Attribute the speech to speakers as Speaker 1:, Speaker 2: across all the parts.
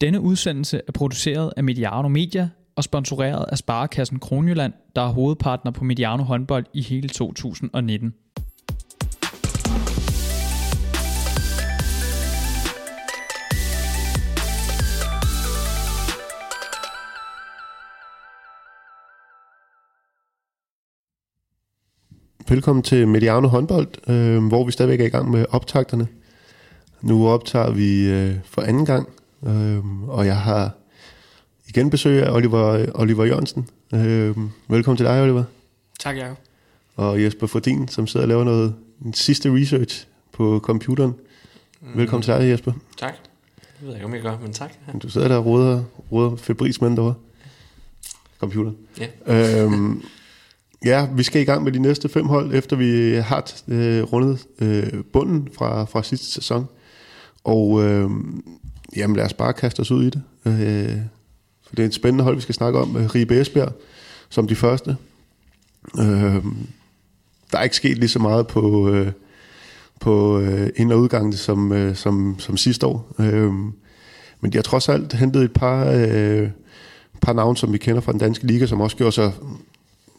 Speaker 1: Denne udsendelse er produceret af Mediano Media og sponsoreret af Sparekassen Kronjylland, der er hovedpartner på Mediano håndbold i hele 2019.
Speaker 2: Velkommen til Mediano håndbold, øh, hvor vi stadigvæk er i gang med optagterne. Nu optager vi øh, for anden gang, øh, og jeg har igen besøg af Oliver, Oliver Jørgensen. Øh, velkommen til dig, Oliver.
Speaker 3: Tak, Jacob.
Speaker 2: Og Jesper Fordin, som sidder og laver noget en sidste research på computeren. Mm. Velkommen til dig, Jesper.
Speaker 3: Tak. Det ved jeg ikke, om jeg gør, men tak.
Speaker 2: Ja. Du sidder der og råder, råder febris med derovre. Computer.
Speaker 3: Ja.
Speaker 2: Øhm, ja, vi skal i gang med de næste fem hold, efter vi har øh, rundet øh, bunden fra, fra sidste sæson. Og øh, jamen, lad os bare kaste os ud i det. Øh, for det er et spændende hold, vi skal snakke om. Øh, Ribe Esbjerg som de første. Øh, der er ikke sket lige så meget på, øh, på øh, ind- og udgangen som, øh, som, som sidste år. Øh, men de har trods alt hentet et par, øh, par navne, som vi kender fra den danske liga, som også gjorde sig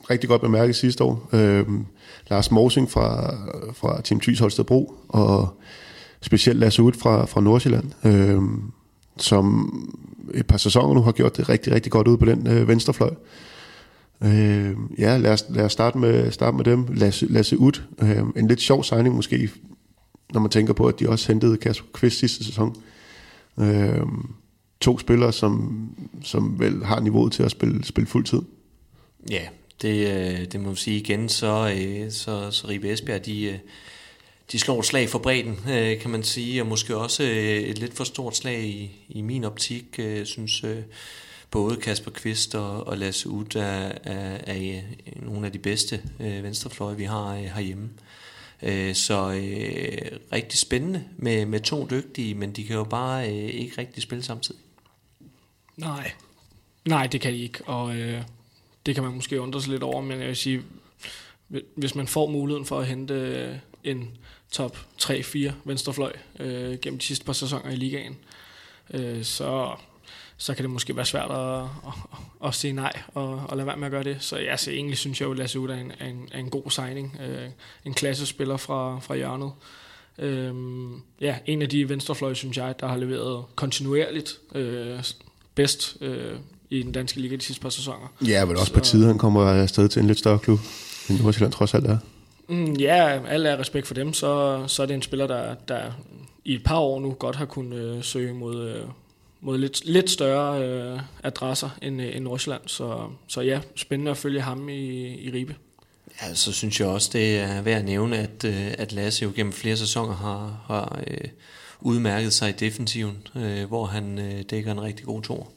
Speaker 2: rigtig godt bemærket sidste år. Øh, Lars Morsing fra, fra Team Thys Holstebro, og specielt Lasse Ud fra, fra Nordsjælland, øh, som et par sæsoner nu har gjort det rigtig, rigtig godt ud på den øh, venstrefløj. Øh, ja, lad os, lad os starte, med, starte med dem. Lasse, Lasse Ud, øh, en lidt sjov signing måske, når man tænker på, at de også hentede Kasper Kvist sidste sæson. Øh, to spillere, som, som vel har niveauet til at spille, spille fuld tid.
Speaker 3: Ja, det, øh, det må man sige igen, så, øh, så, så Ribe Esbjerg, de, øh, de slår et slag for bredden, øh, kan man sige, og måske også øh, et lidt for stort slag i, i min optik, jeg synes både Kasper Kvist og, og Lasse Ud er, er, er nogle af de bedste venstrefløje, vi har herhjemme. Så øh, rigtig spændende med, med to dygtige, men de kan jo bare øh, ikke rigtig spille samtidig.
Speaker 4: Nej, nej det kan de ikke, og øh, det kan man måske undre sig lidt over, men jeg vil sige, hvis man får muligheden for at hente en top 3-4 venstrefløj øh, gennem de sidste par sæsoner i ligaen, øh, så, så kan det måske være svært at, at, at, at sige nej og, og lade være med at gøre det. Så ja, så egentlig synes jeg jo, at Lasse Uda er en, en, en god signing. Øh, en klassespiller fra, fra hjørnet. Øh, ja, en af de venstrefløje, synes jeg, der har leveret kontinuerligt øh, bedst øh, i den danske liga de sidste par sæsoner.
Speaker 2: Ja, men også så, på tide, han kommer afsted til en lidt større klub, end Nordsjælland trods alt er.
Speaker 4: Mm, ja, alt er respekt for dem, så, så er det en spiller, der, der i et par år nu godt har kunnet øh, søge mod, øh, mod lidt, lidt større øh, adresser end, øh, end Nordsjælland. Så, så ja, spændende at følge ham i, i Ribe.
Speaker 3: Ja, så synes jeg også, det er værd at nævne, at, øh, at Lasse jo gennem flere sæsoner har, har øh, udmærket sig i defensiven, øh, hvor han øh, dækker en rigtig god tor.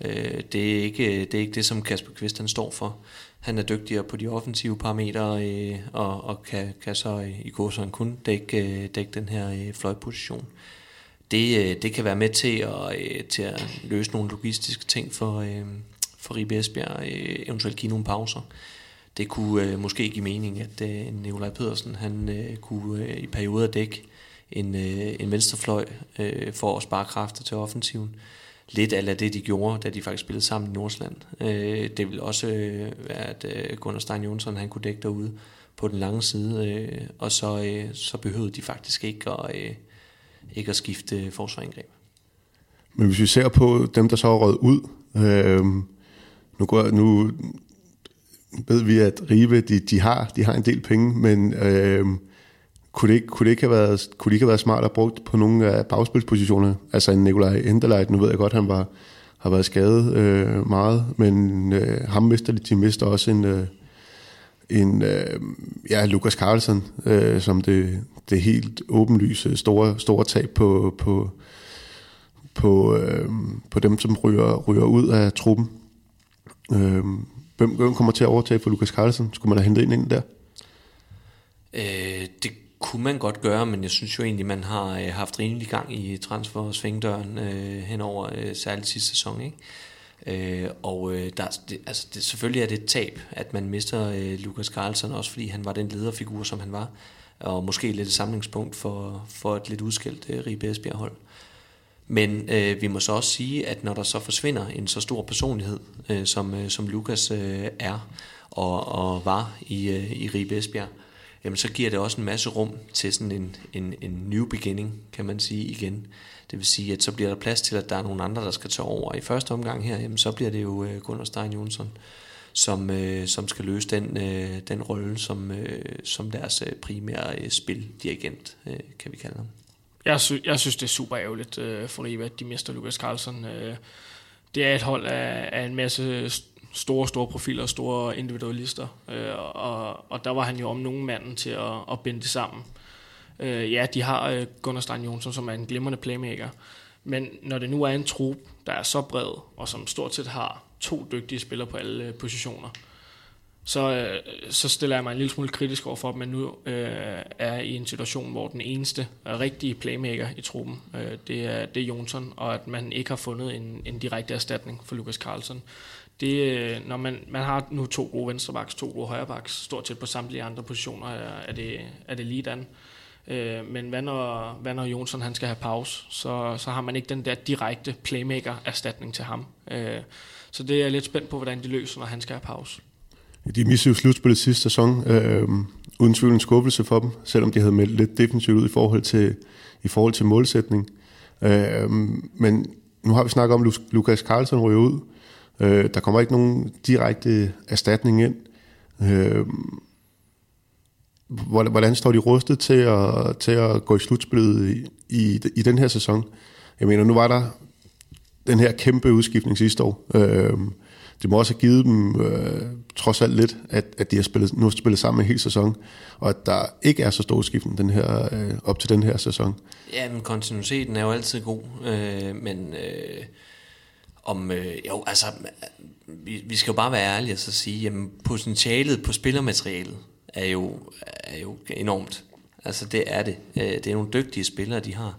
Speaker 3: Øh, det, er ikke, det er ikke det, som Kasper Kvist han står for. Han er dygtigere på de offensive parametre, øh, og, og kan, kan så øh, i går så kun dække, øh, dække den her øh, fløjposition. Det, øh, det kan være med til at, øh, til at løse nogle logistiske ting for, øh, for Ribe Esbjerg, øh, eventuelt give nogle pauser. Det kunne øh, måske give mening, at øh, Nikolaj Pedersen han, øh, kunne øh, i perioder dække en, øh, en venstrefløj øh, for at spare kræfter til offensiven lidt af det, de gjorde, da de faktisk spillede sammen i Nordsland. Øh, det vil også øh, være, at øh, Gunnar Stein Jonsson han kunne dække derude på den lange side, øh, og så, øh, så behøvede de faktisk ikke at, øh, ikke at skifte forsvarangreb.
Speaker 2: Men hvis vi ser på dem, der så har røget ud, øh, nu, går, nu ved vi, at Rive, de, de, har, de har en del penge, men øh, kunne det, ikke, kunne, det ikke have været, kunne det ikke have været smart at brugt på nogle af bagspilspositionerne? Altså en Nikolaj Enderleit, nu ved jeg godt, han var, har været skadet øh, meget, men øh, ham mister de, de mister også en, øh, en øh, ja, Lukas Carlsen, øh, som det, det helt åbenlyse store, store tab på, på, på, øh, på dem, som ryger, ryger ud af truppen. Øh, hvem, hvem kommer til at overtage for Lukas Carlsen? Skulle man have hentet ind, ind der?
Speaker 3: Øh, det kunne man godt gøre, men jeg synes jo egentlig, man har øh, haft rimelig gang i transfer svingdøren øh, henover øh, særligt sidste sæson. Ikke? Øh, og øh, der, det, altså, det, selvfølgelig er det et tab, at man mister øh, Lukas Carlsen, også fordi han var den lederfigur, som han var, og måske lidt et samlingspunkt for, for et lidt udskilt øh, Ribe Esbjerg hold. Men øh, vi må så også sige, at når der så forsvinder en så stor personlighed, øh, som, øh, som Lukas øh, er og, og var i, øh, i Ribe Esbjerg, jamen så giver det også en masse rum til sådan en, en, en new beginning, kan man sige igen. Det vil sige, at så bliver der plads til, at der er nogle andre, der skal tage over. I første omgang her, jamen så bliver det jo øh, Gunnar Stein Jonsson, som, øh, som skal løse den, øh, den rolle som, øh, som deres øh, primære øh, spildirigent, øh, kan vi kalde ham.
Speaker 4: Jeg, sy- jeg synes, det er super ærgerligt øh, for Riva, at de mister Lukas Carlsen. Øh, det er et hold af, af en masse store, store profiler og store individualister. Øh, og, og der var han jo om nogen manden til at, at binde det sammen. Øh, ja, de har øh, Gunnar Stein Jonsson, som er en glimrende playmaker. Men når det nu er en trup, der er så bred, og som stort set har to dygtige spillere på alle øh, positioner, så, øh, så stiller jeg mig en lille smule kritisk over for, at man nu øh, er i en situation, hvor den eneste øh, rigtige playmaker i truppen, øh, det, er, det er Jonsson, og at man ikke har fundet en, en direkte erstatning for Lukas Carlsen. Det, øh, når man, man har nu to gode venstrebacks, to gode højrebacks, stort set på samtlige andre positioner er, er det, er det lige dan. Øh, men hvad når, hvad når Jonsson han skal have pause, så, så har man ikke den der direkte playmaker-erstatning til ham. Øh, så det er jeg lidt spændt på, hvordan de løser, når han skal have pause.
Speaker 2: De missede jo slutspillet sidste sæson, øh, uden tvivl en skuffelse for dem, selvom de havde meldt lidt defensivt ud i forhold til, i forhold til målsætning. Øh, men nu har vi snakket om, at Lukas Carlsen ryger ud. Øh, der kommer ikke nogen direkte erstatning ind. Øh, hvordan står de rustet til at, til at gå i slutspillet i, i, i den her sæson? Jeg mener, nu var der den her kæmpe udskiftning sidste år. Øh, det må også have givet dem øh, trods alt lidt, at, at de har spillet, nu har spillet sammen en hel sæson, og at der ikke er så stor udskiftning den her, øh, op til den her sæson.
Speaker 3: Ja, men kontinuiteten er jo altid god, øh, men øh, om, øh, jo, altså, vi, vi skal jo bare være ærlige og så sige, jamen potentialet på spillermaterialet er jo, er jo enormt. Altså det er det. Øh, det er nogle dygtige spillere, de har.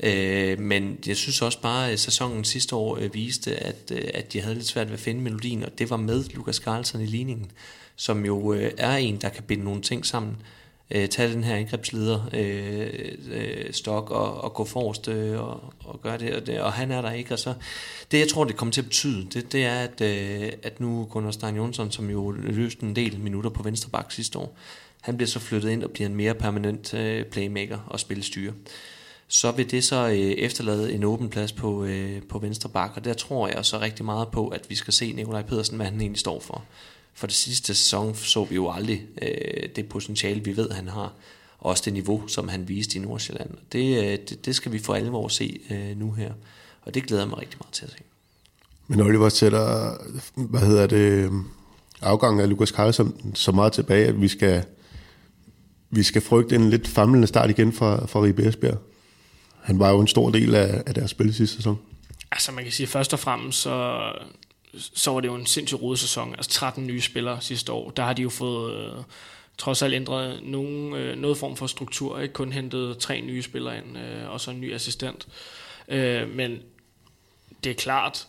Speaker 3: Øh, men jeg synes også bare, at sæsonen sidste år øh, viste, at, øh, at de havde lidt svært ved at finde melodien, og det var med Lukas Carlsen i ligningen, som jo øh, er en, der kan binde nogle ting sammen. Øh, tage den her angrebsleder øh, øh, stok og, og gå forrest øh, og, og gøre det og, det, og han er der ikke. Og så, det jeg tror, det kommer til at betyde, det, det er, at, øh, at nu Gunnar Stein Jonsson, som jo løste en del minutter på venstre bak sidste år, han bliver så flyttet ind og bliver en mere permanent øh, playmaker og spillestyre så vil det så øh, efterlade en åben plads på, øh, på venstre bak, og der tror jeg så rigtig meget på, at vi skal se Nikolaj Pedersen, hvad han egentlig står for. For det sidste sæson så vi jo aldrig øh, det potentiale, vi ved, han har, og også det niveau, som han viste i Nordsjælland. Det, øh, det, det skal vi for alvor se øh, nu her, og det glæder jeg mig rigtig meget til at se.
Speaker 2: Men Oliver sætter, hvad hedder det, afgangen af Lukas Karlsson så meget tilbage, at vi skal, vi skal frygte en lidt famlende start igen fra, fra Ribe Esbjerg han var jo en stor del af, af deres spil sidste sæson.
Speaker 4: Altså man kan sige, først og fremmest, så, så var det jo en sindssygt rodet sæson. Altså 13 nye spillere sidste år. Der har de jo fået øh, trods alt ændret nogen, øh, noget form for struktur. Ikke kun hentet tre nye spillere ind, øh, og så en ny assistent. Øh, men det er klart,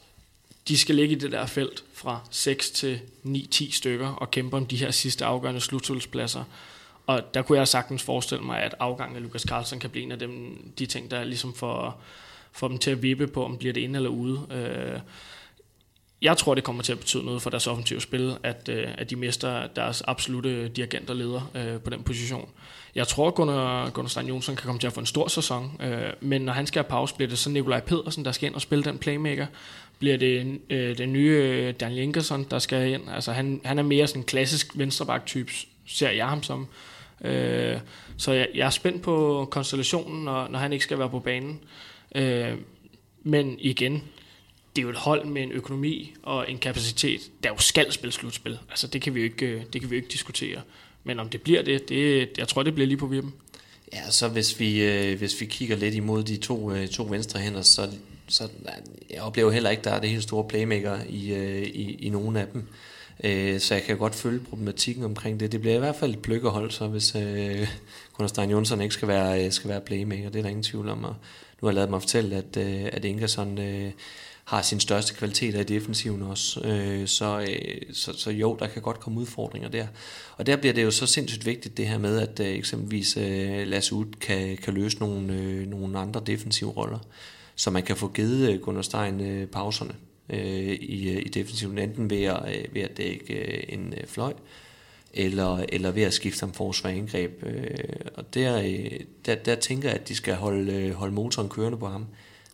Speaker 4: de skal ligge i det der felt fra 6 til 9-10 stykker og kæmpe om de her sidste afgørende slutspilspladser. Og der kunne jeg sagtens forestille mig, at afgangen af Lukas Carlsen kan blive en af dem, de ting, der ligesom får, får dem til at vippe på, om bliver det inde eller ude. Øh, jeg tror, det kommer til at betyde noget for deres offensive spil, at, øh, at de mister deres absolute dirigent og leder øh, på den position. Jeg tror, Gunnar, Gunnar Stein Jonsson kan komme til at få en stor sæson, øh, men når han skal have pause, bliver det så Nikolaj Pedersen, der skal ind og spille den playmaker. Bliver det øh, den nye øh, Daniel Ingersson, der skal ind. Altså, han, han er mere sådan en klassisk venstreback-type, ser jeg ham som. Øh, så jeg, jeg er spændt på konstellationen, når, når han ikke skal være på banen. Øh, men igen, det er jo et hold med en økonomi og en kapacitet, der jo skal spille slutspil. Altså det kan vi jo ikke, øh, det kan vi jo ikke diskutere. Men om det bliver det, det, jeg tror, det bliver lige på vippen.
Speaker 3: Ja, så hvis vi, øh, hvis vi kigger lidt imod de to, øh, to venstre hænder, så, så jeg oplever heller ikke, der er det helt store playmaker i, øh, i, i nogen af dem. Øh, så jeg kan godt følge problematikken omkring det. Det bliver i hvert fald et pløkkehold, så hvis øh, Gunnar Stein Jonsson ikke skal være, øh, skal være playmaker, det er der ingen tvivl om. Og nu har jeg lavet mig fortælle, at, øh, at Ingersson øh, har sin største kvaliteter i defensiven også. Øh, så, øh, så, så jo, der kan godt komme udfordringer der. Og der bliver det jo så sindssygt vigtigt det her med, at øh, eksempelvis øh, Lasse Ud kan, kan løse nogle, øh, nogle andre defensive roller så man kan få givet øh, Gunnar Stein øh, pauserne øh, i, øh, i defensiven, enten ved at, øh, ved at dække øh, en øh, fløj, eller, eller ved at skifte ham forsvar. Øh, og der, øh, der, der tænker jeg, at de skal holde, øh, holde motoren kørende på ham,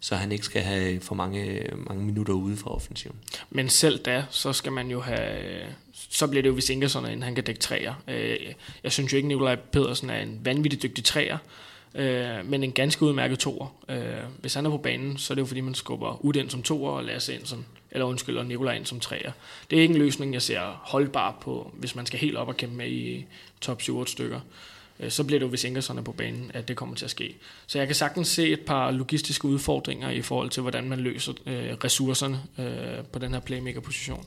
Speaker 3: så han ikke skal have for mange, mange minutter ude fra offensiven.
Speaker 4: Men selv da, så skal man jo have... Så bliver det jo, hvis Ingersson inden han kan dække træer. Øh, jeg synes jo ikke, Nikolaj Pedersen er en vanvittig dygtig træer, øh, men en ganske udmærket toer. Øh, hvis han er på banen, så er det jo fordi, man skubber Uden som toer og Lasse ind som, eller undskyld, og Nikolaj ind som træer. Det er ikke en løsning, jeg ser holdbar på, hvis man skal helt op og kæmpe med i top 7 stykker. Øh, så bliver det jo, hvis Ingersson er på banen, at det kommer til at ske. Så jeg kan sagtens se et par logistiske udfordringer i forhold til, hvordan man løser øh, ressourcerne øh, på den her playmaker-position.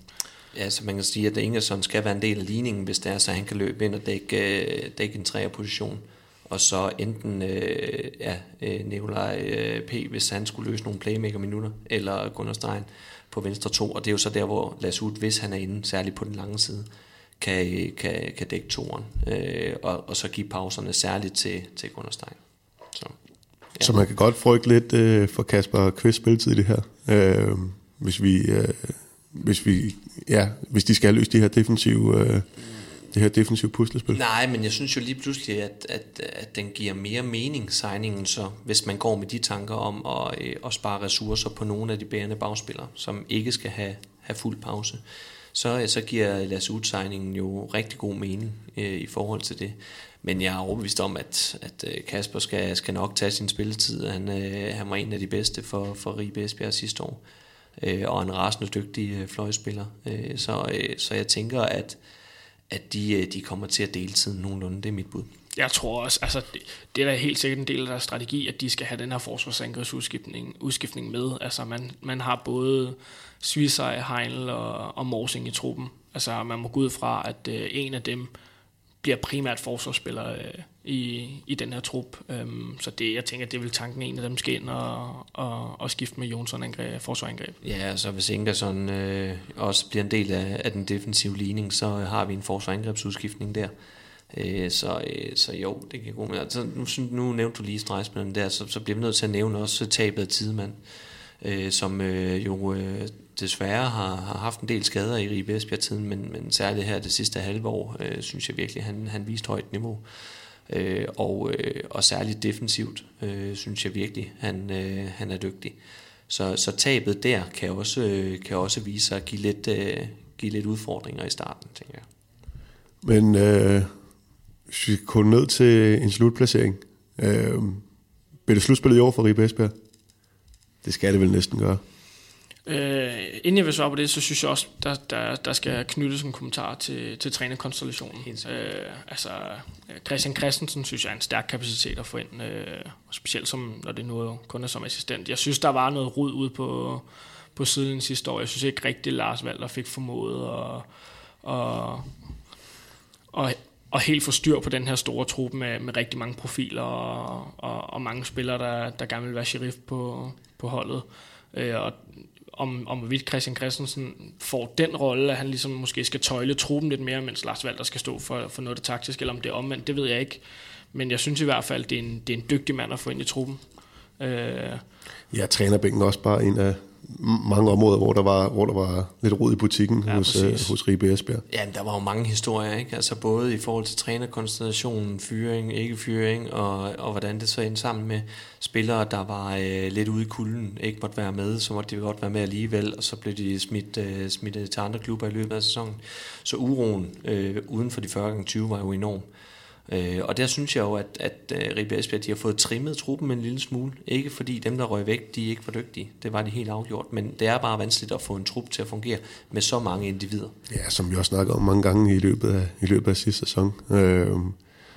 Speaker 3: Ja, så man kan sige, at Ingersson skal være en del af ligningen, hvis det er, så han kan løbe ind og dække, øh, dække en træerposition. Og så enten øh, ja, øh, Nikolaj øh, P., hvis han skulle løse nogle playmaker-minutter, eller Gunnar Stein på venstre to. Og det er jo så der, hvor Lasse Ud, hvis han er inde, særligt på den lange side, kan, kan, kan dække toren, øh, og, og så give pauserne særligt til, til Gunnar. Så,
Speaker 2: ja. så man kan godt frygte lidt øh, for Kasper Kvist spilletid i det her, øh, hvis vi... Øh, hvis vi, ja, hvis de skal have løst de her defensive, øh, det her defensive puslespil.
Speaker 3: Nej, men jeg synes jo lige pludselig, at, at, at den giver mere mening, signingen, så hvis man går med de tanker om at, øh, at spare ressourcer på nogle af de bærende bagspillere, som ikke skal have, have fuld pause så, øh, så giver Lasse Udsigningen jo rigtig god mening øh, i forhold til det. Men jeg er overbevist om, at, at øh, Kasper skal, skal nok tage sin spilletid. Han, øh, han var en af de bedste for, for Ribe Esbjerg sidste år, øh, og en rasende dygtig øh, fløjspiller. Øh, så, øh, så jeg tænker, at, at de, øh, de kommer til at dele tiden nogenlunde. Det er mit bud.
Speaker 4: Jeg tror også, altså det, det er da helt sikkert en del af deres strategi, at de skal have den her forsvarsangrebsudskiftning udskiftning med. Altså man, man har både Svisej, Heinl og, og Morsing i truppen. Altså man må gå ud fra, at øh, en af dem bliver primært forsvarsspiller øh, i, i den her trup. Øhm, så det, jeg tænker, det vil tanken en af dem skal ind og, og, og skifte med Jonsson angreb, forsvarangreb.
Speaker 3: Ja, så hvis Ingersson øh, også bliver en del af, af den defensive ligning, så har vi en forsvarsangrebsudskiftning der. Øh, så, øh, så jo, det kan gå med. Altså, nu, nu nævnte du lige stregspilleren der, så, så bliver vi nødt til at nævne også tabet af tidemand, øh, som øh, jo øh, desværre har, har haft en del skader i Ribe Esbjerg-tiden, men, men særligt her det sidste halve år, øh, synes jeg virkelig, han, han viste højt niveau. Øh, og, øh, og særligt defensivt, øh, synes jeg virkelig, han, øh, han er dygtig. Så, så tabet der kan også, øh, kan også vise sig at give lidt, øh, give lidt udfordringer i starten, tænker jeg.
Speaker 2: Men øh, hvis vi går ned til en slutplacering, øh, bliver det slutspillet i år for Ribe Esbjerg? Det skal det vel næsten gøre.
Speaker 4: Øh, inden jeg vil svare på det, så synes jeg også, der, der, der skal knyttes en kommentar til, til trænerkonstellationen. Øh, altså, Christian Christensen synes jeg er en stærk kapacitet at få ind, øh, specielt som, når det nu kun er som assistent. Jeg synes, der var noget rod ude på, på siden sidste år. Jeg synes ikke rigtig, Lars Valder fik formået at, at, at, at helt få styr på den her store truppe med, med rigtig mange profiler og, og, og mange spillere, der, der gerne vil være sheriff på, på holdet. Øh, og om, om hvorvidt Christian Christensen får den rolle, at han ligesom måske skal tøjle truppen lidt mere, mens Lars Valder skal stå for, for noget af det taktiske, eller om det er omvendt, det ved jeg ikke. Men jeg synes i hvert fald, det er en, det er en dygtig mand at få ind i truppen. Øh,
Speaker 2: ja, trænerbænken også bare en af mange områder, hvor der var, hvor der var lidt rod i butikken ja, hos, uh, hos Ribe Esbjerg.
Speaker 3: Ja, der var jo mange historier, ikke? Altså både i forhold til trænerkonstellationen, fyring, ikke fyring, og, og hvordan det så endte sammen med spillere, der var uh, lidt ude i kulden, ikke måtte være med, så måtte de godt være med alligevel, og så blev de smidt, uh, smidt til andre klubber i løbet af sæsonen. Så uroen uh, uden for de 40 gange 20 var jo enorm. Øh, og der synes jeg jo, at, at uh, Ribe Esbjerg de har fået trimmet truppen en lille smule. Ikke fordi dem, der røg væk, de ikke var dygtige. Det var de helt afgjort. Men det er bare vanskeligt at få en trup til at fungere med så mange individer.
Speaker 2: Ja, som vi også snakker om mange gange i løbet af, i løbet af sidste sæson. Øh,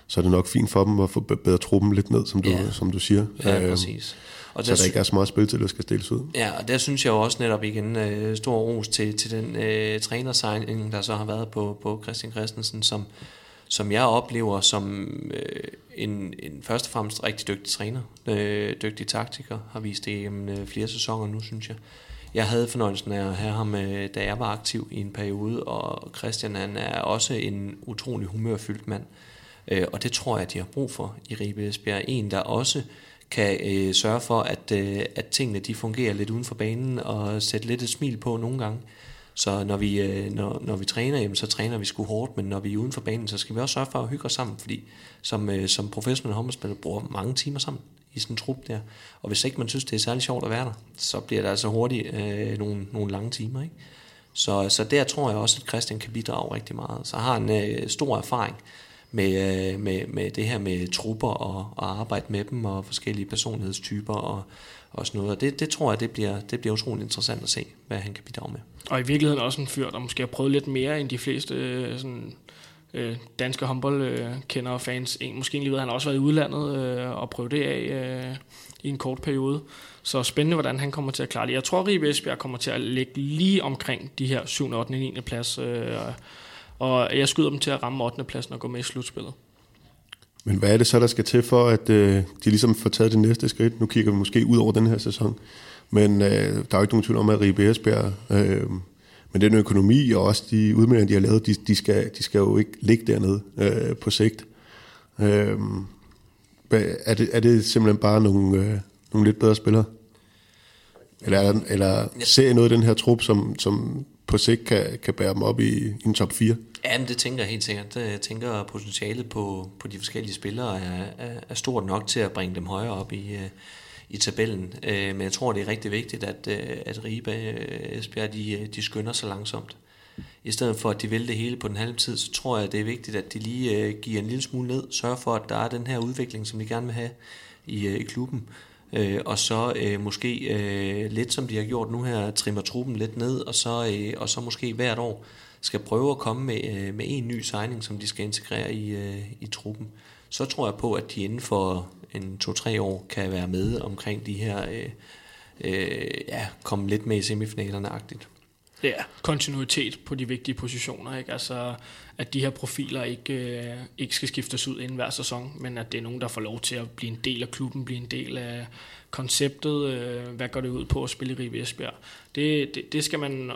Speaker 2: så er det nok fint for dem at få bedre truppen lidt ned, som du, ja. som du siger.
Speaker 3: Ja, øh, præcis.
Speaker 2: Og så der, der ikke er så meget spil til, der skal stilles ud.
Speaker 3: Ja, og der synes jeg jo også netop igen øh, stor ros til, til den øh, trænersigning, der så har været på, på Christian Christensen, som, som jeg oplever som øh, en, en først og fremmest rigtig dygtig træner, øh, dygtig taktiker, har vist det gennem øh, flere sæsoner nu, synes jeg. Jeg havde fornøjelsen af at have ham, øh, da jeg var aktiv i en periode, og Christian han er også en utrolig humørfyldt mand. Øh, og det tror jeg, de har brug for i Ribe Esbjerg. En, der også kan øh, sørge for, at, øh, at tingene de fungerer lidt uden for banen, og sætte lidt et smil på nogle gange. Så når vi, øh, når, når vi træner, jamen, så træner vi sgu hårdt, men når vi er uden for banen, så skal vi også sørge for at hygge os sammen, fordi som, øh, som professionelle håndboldspiller bruger mange timer sammen i sådan en trup der. Og hvis ikke man synes, det er særlig sjovt at være der, så bliver det altså hurtigt øh, nogle, nogle lange timer. Ikke? Så, så der tror jeg også, at Christian kan bidrage rigtig meget. Så har han øh, stor erfaring med, øh, med, med det her med trupper og, og arbejde med dem og forskellige personlighedstyper og, og sådan noget. Og det, det tror jeg, det bliver, det bliver utroligt interessant at se, hvad han kan bidrage med.
Speaker 4: Og i virkeligheden også en fyr, der måske har prøvet lidt mere end de fleste øh, sådan, øh, danske håndboldkender og fans. En, måske egentlig ved, han har også været i udlandet øh, og prøvet det af øh, i en kort periode. Så spændende, hvordan han kommer til at klare det. Jeg tror, Ribe Esbjerg kommer til at ligge lige omkring de her 7. 8. 9. plads. Øh, og jeg skyder dem til at ramme 8. pladsen og gå med i slutspillet.
Speaker 2: Men hvad er det så, der skal til for, at øh, de ligesom får taget det næste skridt? Nu kigger vi måske ud over den her sæson. Men øh, der er jo ikke nogen tvivl om, at Ribe Esbjerg, øh, men den økonomi og også de udmeldinger, de har lavet, de, de, skal, de skal jo ikke ligge dernede øh, på sigt. Øh, er, det, er det simpelthen bare nogle, øh, nogle lidt bedre spillere? Eller, er der, eller ser I noget i den her trup, som, som på sigt kan, kan bære dem op i, i en top 4?
Speaker 3: Ja, men det tænker jeg helt sikkert. Jeg tænker, at potentialet på, på de forskellige spillere er, er, er stort nok til at bringe dem højere op i, øh, i tabellen. Øh, men jeg tror, det er rigtig vigtigt, at, øh, at Ribe Esbjerg de, de skynder sig langsomt. I stedet for, at de vælter det hele på den halve tid, så tror jeg, det er vigtigt, at de lige giver en lille smule ned, sørger for, at der er den her udvikling, som de gerne vil have i, i klubben. Øh, og så øh, måske øh, lidt som de har gjort nu her, trimmer truppen lidt ned, og så, øh, og så måske hvert år skal prøve at komme med, øh, med en ny signing, som de skal integrere i, øh, i truppen. Så tror jeg på, at de inden for en to-tre år kan være med omkring de her, øh, øh, ja, komme lidt med i semifinalerne-agtigt.
Speaker 4: Ja, kontinuitet på de vigtige positioner. Ikke? Altså, at de her profiler ikke, øh, ikke skal skiftes ud inden hver sæson, men at det er nogen, der får lov til at blive en del af klubben, blive en del af konceptet. Øh, hvad går det ud på at spille i Ribe Esbjerg? Det, det, det skal man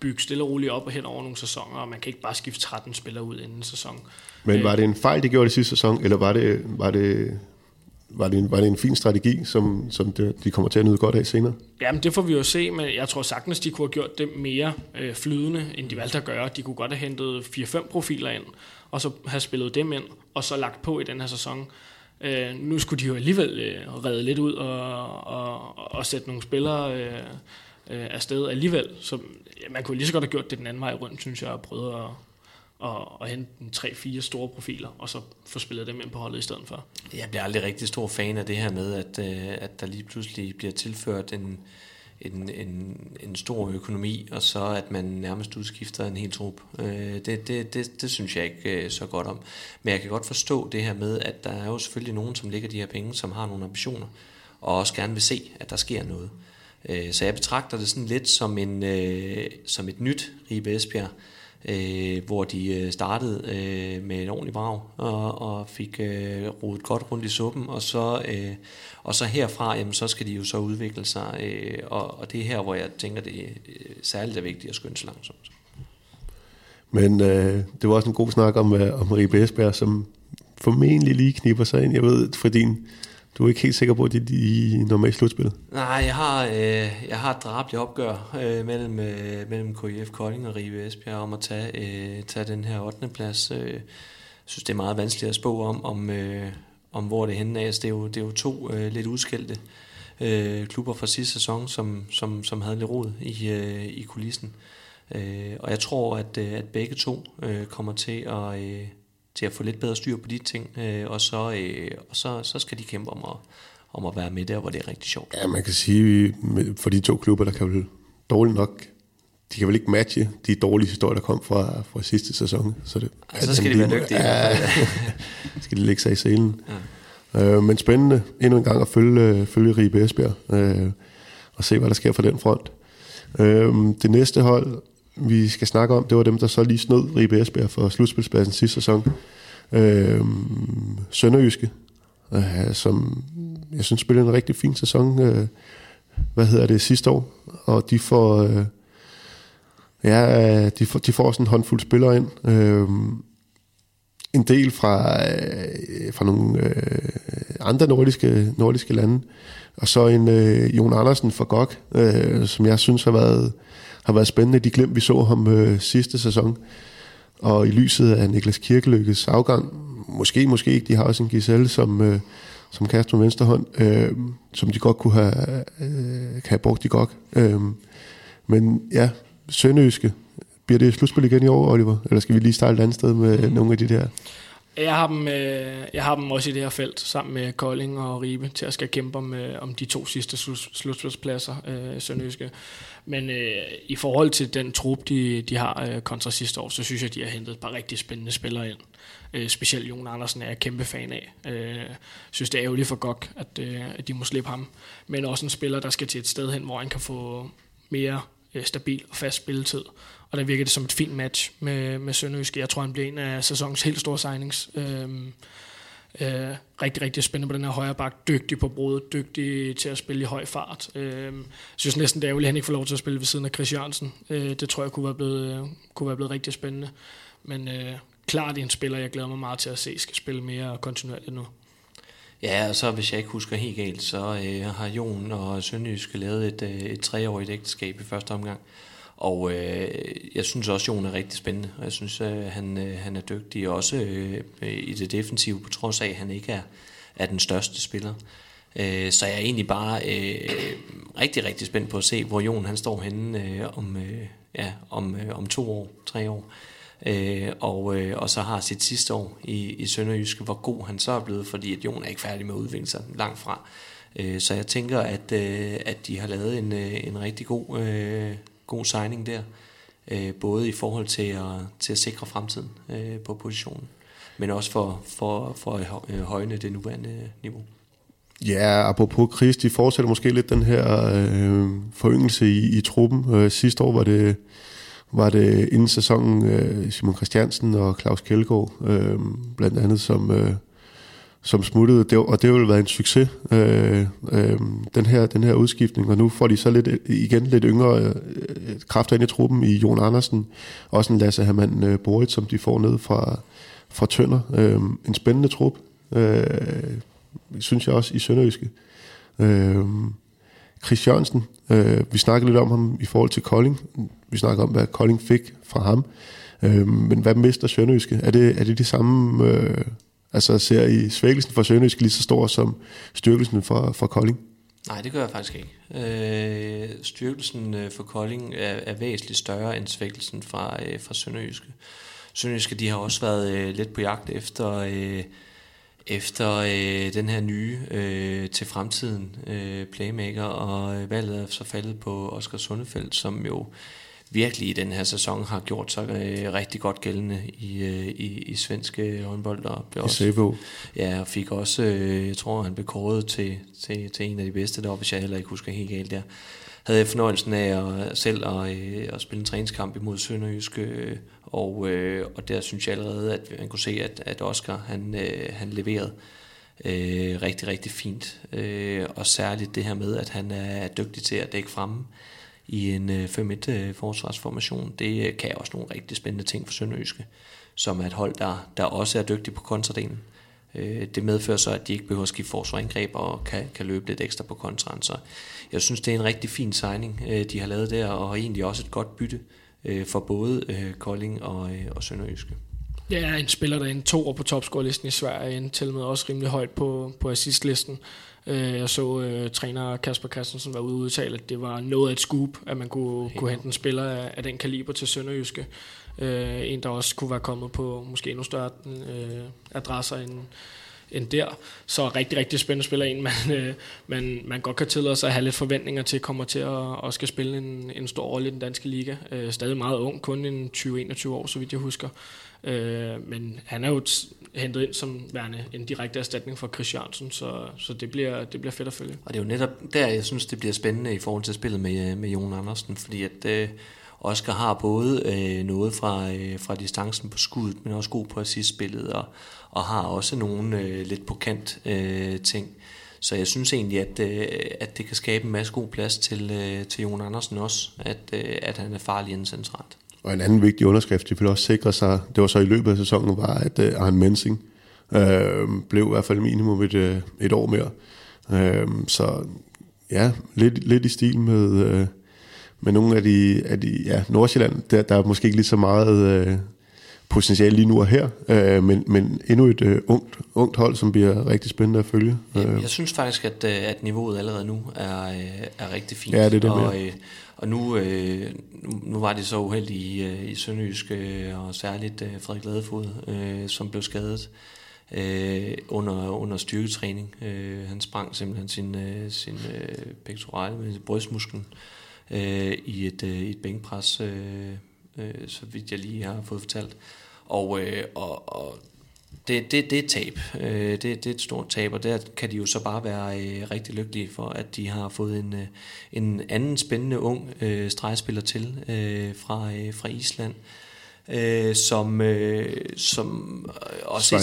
Speaker 4: bygge stille og roligt op hen over nogle sæsoner, og man kan ikke bare skifte 13 spillere ud inden sæson.
Speaker 2: Men var øh, det en fejl, de gjorde i sidste sæson, eller var det, var det var det en, var det en fin strategi, som, som det, de kommer til at nyde godt af senere?
Speaker 4: Jamen, det får vi jo se, men jeg tror sagtens, de kunne have gjort det mere øh, flydende, end de valgte at gøre. De kunne godt have hentet 4-5 profiler ind, og så have spillet dem ind, og så lagt på i den her sæson. Øh, nu skulle de jo alligevel øh, redde lidt ud og, og, og sætte nogle spillere øh, øh, afsted alligevel. Så ja, man kunne lige så godt have gjort det den anden vej rundt, synes jeg, og prøvet at, og, og hente tre-fire store profiler, og så få spillet dem ind på holdet i stedet for.
Speaker 3: Jeg bliver aldrig rigtig stor fan af det her med, at, øh, at der lige pludselig bliver tilført en, en, en, en stor økonomi, og så at man nærmest udskifter en hel trup. Øh, det, det, det, det synes jeg ikke øh, så godt om. Men jeg kan godt forstå det her med, at der er jo selvfølgelig nogen, som ligger de her penge, som har nogle ambitioner, og også gerne vil se, at der sker noget. Så jeg betragter det sådan lidt som, en, som et nyt Ribe Esbjerg, øh, hvor de øh, startede øh, med en ordentlig brag og, og fik øh, rodet godt rundt i suppen, og så, øh, og så herfra, jamen, så skal de jo så udvikle sig, øh, og, og det er her, hvor jeg tænker, det er særligt er vigtigt at skynde sig langsomt.
Speaker 2: Men øh, det var også en god snak om, øh, om Marie Esbjerg, som formentlig lige kniber sig ind. Jeg ved, for din du er ikke helt sikker på, at de, er i normalt slutspillet?
Speaker 3: Nej, jeg har, øh, jeg har et drabligt opgør øh, mellem, øh, mellem KIF Kolding og Rive Esbjerg om at tage, øh, tage den her 8. plads. Øh, jeg synes, det er meget vanskeligt at spå om, om, øh, om hvor det er henne. Altså, det, er jo, det er jo to øh, lidt udskældte øh, klubber fra sidste sæson, som, som, som havde lidt rod i, øh, i kulissen. Øh, og jeg tror, at, øh, at begge to øh, kommer til at... Øh, til at få lidt bedre styr på de ting, øh, og, så, øh, og så, så skal de kæmpe om at, om at være med der, hvor det er rigtig sjovt.
Speaker 2: Ja, man kan sige, for de to klubber, der kan vel dårligt nok, de kan vel ikke matche de dårlige historier, der kom fra, fra sidste sæson.
Speaker 3: Så, det, altså, så skal de være dygtige.
Speaker 2: Ja, skal de lægge sig i selen. Ja. Øh, men spændende endnu en gang at følge, følge Ribe Esbjerg, øh, og se, hvad der sker fra den front. Øh, det næste hold, vi skal snakke om, det var dem, der så lige snød Ribe Esbjerg for slutspilspladsen sidste sæson. Øh, Sønderjyske, øh, som jeg synes spillede en rigtig fin sæson, øh, hvad hedder det, sidste år. Og de får, øh, ja, de får, de får sådan en håndfuld spillere ind. Øh, en del fra, øh, fra nogle øh, andre nordiske, nordiske lande. Og så en øh, Jon Andersen fra GOG, øh, som jeg synes har været, har været spændende. De glemt, vi så ham øh, sidste sæson. Og i lyset af Niklas Kirkelykkes afgang, måske, måske ikke, de har også en Giselle, som, øh, som kaster med venstre hånd, øh, som de godt kunne have, øh, have brugt i GOG. Øh, men ja, Sønderjyske. Bliver det slutspil igen i år, Oliver? Eller skal vi lige starte et andet sted med mm. nogle af de der?
Speaker 4: Jeg har, dem, øh, jeg har dem også i det her felt, sammen med Kolding og Ribe, til at skal kæmpe om, øh, om de to sidste slutspilspladser, øh, Sønderjyske. Men øh, i forhold til den trup, de, de har øh, kontra sidste år, så synes jeg, de har hentet et par rigtig spændende spillere ind. Øh, specielt Jon Andersen er jeg kæmpe fan af. Øh, synes, det er ærgerligt for godt, at, øh, at de må slippe ham. Men også en spiller, der skal til et sted hen, hvor han kan få mere øh, stabil og fast spilletid. Og der virker det som et fint match med, med Sønderjyske. Jeg tror, han bliver en af sæsonens helt store signings. Øhm, øh, rigtig, rigtig spændende på den her højre bak. Dygtig på brudet, dygtig til at spille i høj fart. Øh, jeg synes næsten, det er ærgerligt, at han ikke får lov til at spille ved siden af Chris Jørgensen. Øh, det tror jeg kunne være blevet, øh, kunne være blevet rigtig spændende. Men øh, klart en spiller, jeg glæder mig meget til at se, skal spille mere kontinuerligt nu.
Speaker 3: Ja, og så hvis jeg ikke husker helt galt, så øh, har Jon og Sønderjyske lavet et, øh, et treårigt ægteskab i første omgang. Og øh, jeg synes også, Jon er rigtig spændende, og jeg synes, øh, han, øh, han er dygtig også øh, i det defensive, på trods af, at han ikke er, er den største spiller. Øh, så jeg er egentlig bare øh, rigtig, rigtig spændt på at se, hvor Jon han står henne øh, om, øh, ja, om, øh, om to år, tre år. Øh, og, øh, og så har sit sidste år i, i Sønderjyske, hvor god han så er blevet, fordi at Jon er ikke færdig med at udvikle sig langt fra. Øh, så jeg tænker, at, øh, at de har lavet en, øh, en rigtig god, øh, god signing der, øh, både i forhold til at, til at sikre fremtiden øh, på positionen, men også for, for, for at øh, højne det nuværende niveau.
Speaker 2: Ja, apropos Chris, de fortsætter måske lidt den her øh, foryngelse i, i truppen. Øh, sidste år var det var det inden sæsonen øh, Simon Christiansen og Claus Kjeldgaard, øh, blandt andet, som, øh, som smuttede, det, og det har jo været en succes, øh, øh, den, her, den her udskiftning, og nu får de så lidt, igen lidt yngre øh, øh kræfter ind i truppen i Jon Andersen, også en Lasse Hermann øh, Borit, som de får ned fra, fra Tønder. Øh, en spændende trup, øh, synes jeg også, i Sønderjyske. Øh, Chris Jørgensen, øh, vi snakkede lidt om ham i forhold til Kolding. Vi snakker om, hvad Kolding fik fra ham. Øh, men hvad mister Sønderjyske? Er det, er det de samme... Øh, altså ser I svækkelsen for Sønderjyske lige så stor som styrkelsen fra, fra Kolding?
Speaker 3: Nej, det gør jeg faktisk ikke. Øh, styrkelsen øh, for Kolding er, er væsentligt større end svækkelsen fra, øh, fra Sønderjyske. Sønderjyske de har også været øh, lidt på jagt efter... Øh, efter øh, den her nye øh, til fremtiden øh, playmaker, og valget er så faldet på Oscar Sundefeldt, som jo virkelig i den her sæson har gjort sig øh, rigtig godt gældende i, øh, i, i svenske håndbold. Og
Speaker 2: blev også,
Speaker 3: ja, og fik også, øh, jeg tror han blev kåret til, til, til en af de bedste deroppe, hvis jeg heller ikke husker helt galt der. Havde jeg fornøjelsen af at, øh, selv at, øh, at spille en træningskamp imod Sønderjyske, øh, og, øh, og der synes jeg allerede, at man kunne se, at, at Oscar han, øh, han leverede øh, rigtig, rigtig fint. Øh, og særligt det her med, at han er dygtig til at dække fremme i en øh, 5-1-forsvarsformation, øh, Det kan også nogle rigtig spændende ting for Sønderjyske, som er et hold, der, der også er dygtig på kontradelen. Øh, det medfører så, at de ikke behøver at skifte forsvarangreb og kan, kan løbe lidt ekstra på kontraen. Så jeg synes, det er en rigtig fin signing, øh, de har lavet der, og egentlig også et godt bytte for både Kolding og, og Sønderjyske.
Speaker 4: Ja, en spiller, der er en to på topscore-listen i Sverige, en til med også rimelig højt på, på assistlisten. Øh, jeg så uh, træner Kasper Christensen var ude og udtale, at det var noget af et scoop, at man kunne, kunne hente en spiller af, af den kaliber til Sønderjyske. Øh, en, der også kunne være kommet på måske endnu større øh, adresser end, end der. Så rigtig, rigtig spændende spiller en, man, øh, man, man godt kan tillade sig at have lidt forventninger til, kommer til at, at skal spille en, en stor rolle i den danske liga. Øh, stadig meget ung, kun en 20-21 år, så vidt jeg husker. Øh, men han er jo hentet ind som værende en direkte erstatning for Chris Jørgensen, så, så det, bliver, det bliver fedt at følge.
Speaker 3: Og det er jo netop der, jeg synes, det bliver spændende i forhold til spillet med, øh, med Jon Andersen, fordi at øh, Oscar har både øh, noget fra, øh, fra distancen på skuddet, men også god på assistspillet, og, og har også nogle øh, lidt på kant øh, ting. Så jeg synes egentlig, at, øh, at det kan skabe en masse god plads til, øh, til Jon Andersen også, at, øh, at han er farlig inden centralt.
Speaker 2: Og en anden vigtig underskrift, de ville også sikre sig, det var så i løbet af sæsonen, var, at øh, Arne Mensing Øh, blev i hvert fald minimum et, øh, et år mere. Øh, så ja, lidt, lidt i stil med, øh, med nogle af de, af de ja, Nordsjælland, der, der er måske ikke lige så meget øh, potentiale lige nu og her, øh, men, men endnu et øh, ungt, ungt hold, som bliver rigtig spændende at følge.
Speaker 3: Øh. Jeg synes faktisk, at, øh, at niveauet allerede nu er, øh, er rigtig fint.
Speaker 2: Ja, det er det
Speaker 3: og, øh, og nu, øh, nu var de så uheldige i, i Sønderjysk, og særligt øh, Frederik Ladefod, øh, som blev skadet øh, under, under styrketræning. Øh, han sprang simpelthen sin, øh, sin øh, pectoral med brystmusklen øh, Øh, i et, øh, et bænkpres, øh, øh, så vidt jeg lige har fået fortalt. Og, øh, og, og det, det, det er et tab. Øh, det, det er et stort tab, og der kan de jo så bare være øh, rigtig lykkelige for, at de har fået en, øh, en anden spændende ung øh, stregspiller til øh, fra, øh, fra Island, øh, som, øh, som også i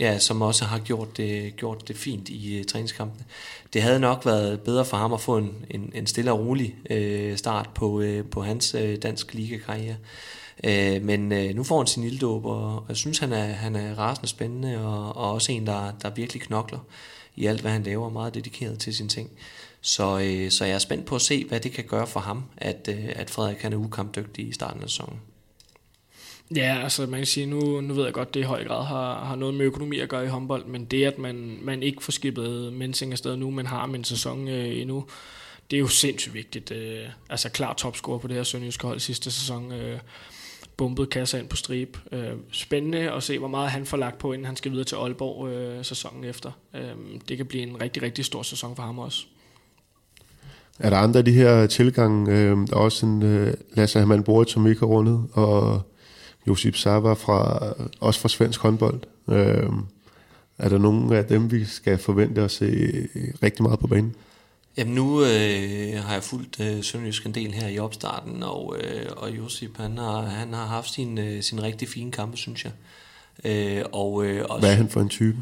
Speaker 3: ja, som også har gjort det, gjort det fint i uh, træningskampene. Det havde nok været bedre for ham at få en, en, en stille og rolig øh, start på, øh, på hans øh, dansk ligakarriere. Øh, men øh, nu får han sin ilddåb, og, og jeg synes, han er, han er rasende spændende, og, og også en, der, der virkelig knokler i alt, hvad han laver, meget dedikeret til sine ting. Så, øh, så jeg er spændt på at se, hvad det kan gøre for ham, at, øh, at Frederik han er ukampdygtig i starten af sæsonen.
Speaker 4: Ja, altså man kan sige, nu, nu ved jeg godt, det i høj grad har, har noget med økonomi at gøre i håndbold, men det, at man, man ikke får skibet Mensing afsted nu, men har en sæson øh, endnu, det er jo sindssygt vigtigt. Øh, altså klar topscorer på det her sønderjyske hold sidste sæson. Øh, bumpet kasser ind på strip. Øh, spændende at se, hvor meget han får lagt på, inden han skal videre til Aalborg øh, sæsonen efter. Øh, det kan blive en rigtig, rigtig stor sæson for ham også.
Speaker 2: Er der andre af de her tilgange? Øh, der er også en øh, Lasse Hermann Borit, som ikke har rundet, og Josip Sava fra, også fra svensk håndbold. Øh, er der nogen af dem, vi skal forvente at se rigtig meget på banen?
Speaker 3: Jamen nu øh, har jeg fulgt øh, Sønderjysk en del her i opstarten, og, øh, og Josip han har, han har haft sin, øh, sin rigtig fine kampe, synes jeg.
Speaker 2: Øh, og, øh, også, Hvad er han for en type?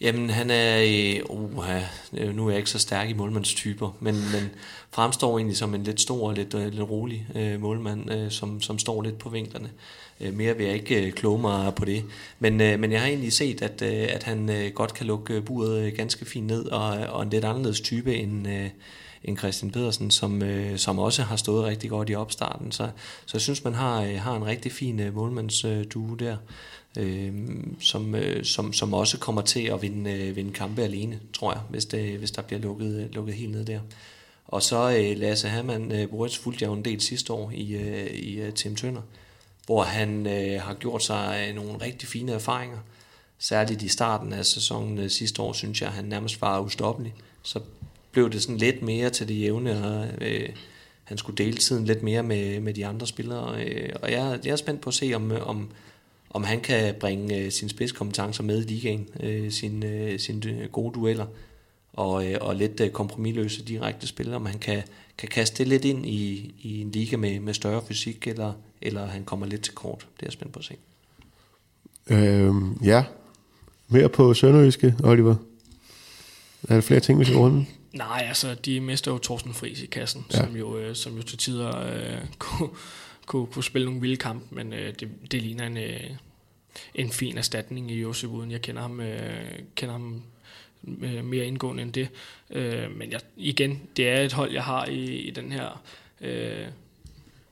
Speaker 3: Jamen han er, øh, uh, nu er jeg ikke så stærk i målmandstyper, men, men fremstår egentlig som en lidt stor og lidt, øh, lidt rolig øh, målmand, øh, som, som står lidt på vinklerne. Øh, Øh, mere vil jeg ikke øh, kloge mig på det. Men, øh, men jeg har egentlig set, at, at han godt kan lukke buret ganske fint ned, og, og en lidt anderledes type end, end Christian Pedersen, som, som også har stået rigtig godt i opstarten. Så, så jeg synes, man har, har en rigtig fin målmandsdue der, som, som, som også kommer til at vinde, vinde kampe alene, tror jeg, hvis, det, hvis der bliver lukket, lukket helt ned der. Og så Lasse Hammann, Boris fulgte jeg jo en del sidste år i, i Tim Tønder, hvor han øh, har gjort sig øh, nogle rigtig fine erfaringer. Særligt i starten af sæsonen øh, sidste år, synes jeg, han nærmest var ustoppelig. Så blev det sådan lidt mere til det jævne, og øh, han skulle dele tiden lidt mere med, med de andre spillere. Øh, og jeg, jeg er spændt på at se, om, øh, om, om han kan bringe øh, sine spidskompetencer med i ligaen, øh, sine, øh, sine gode dueller, og, øh, og lidt øh, kompromilløse direkte spillere, om han kan, kan kaste det lidt ind i, i en liga med, med større fysik, eller, eller han kommer lidt til kort. Det er jeg spændt på at se.
Speaker 2: Øhm, ja. Mere på Sønderjyske, Oliver. Er der flere ting, vi skal runde?
Speaker 4: Nej, altså, de mister jo Thorsten Friis i kassen, ja. som, jo, øh, som jo til tider øh, kunne, kunne, kunne spille nogle vilde kampe, men øh, det, det ligner en, øh, en fin erstatning i Josef uden. Jeg kender ham, øh, kender ham øh, mere indgående end det. Øh, men jeg, igen, det er et hold, jeg har i, i den her øh,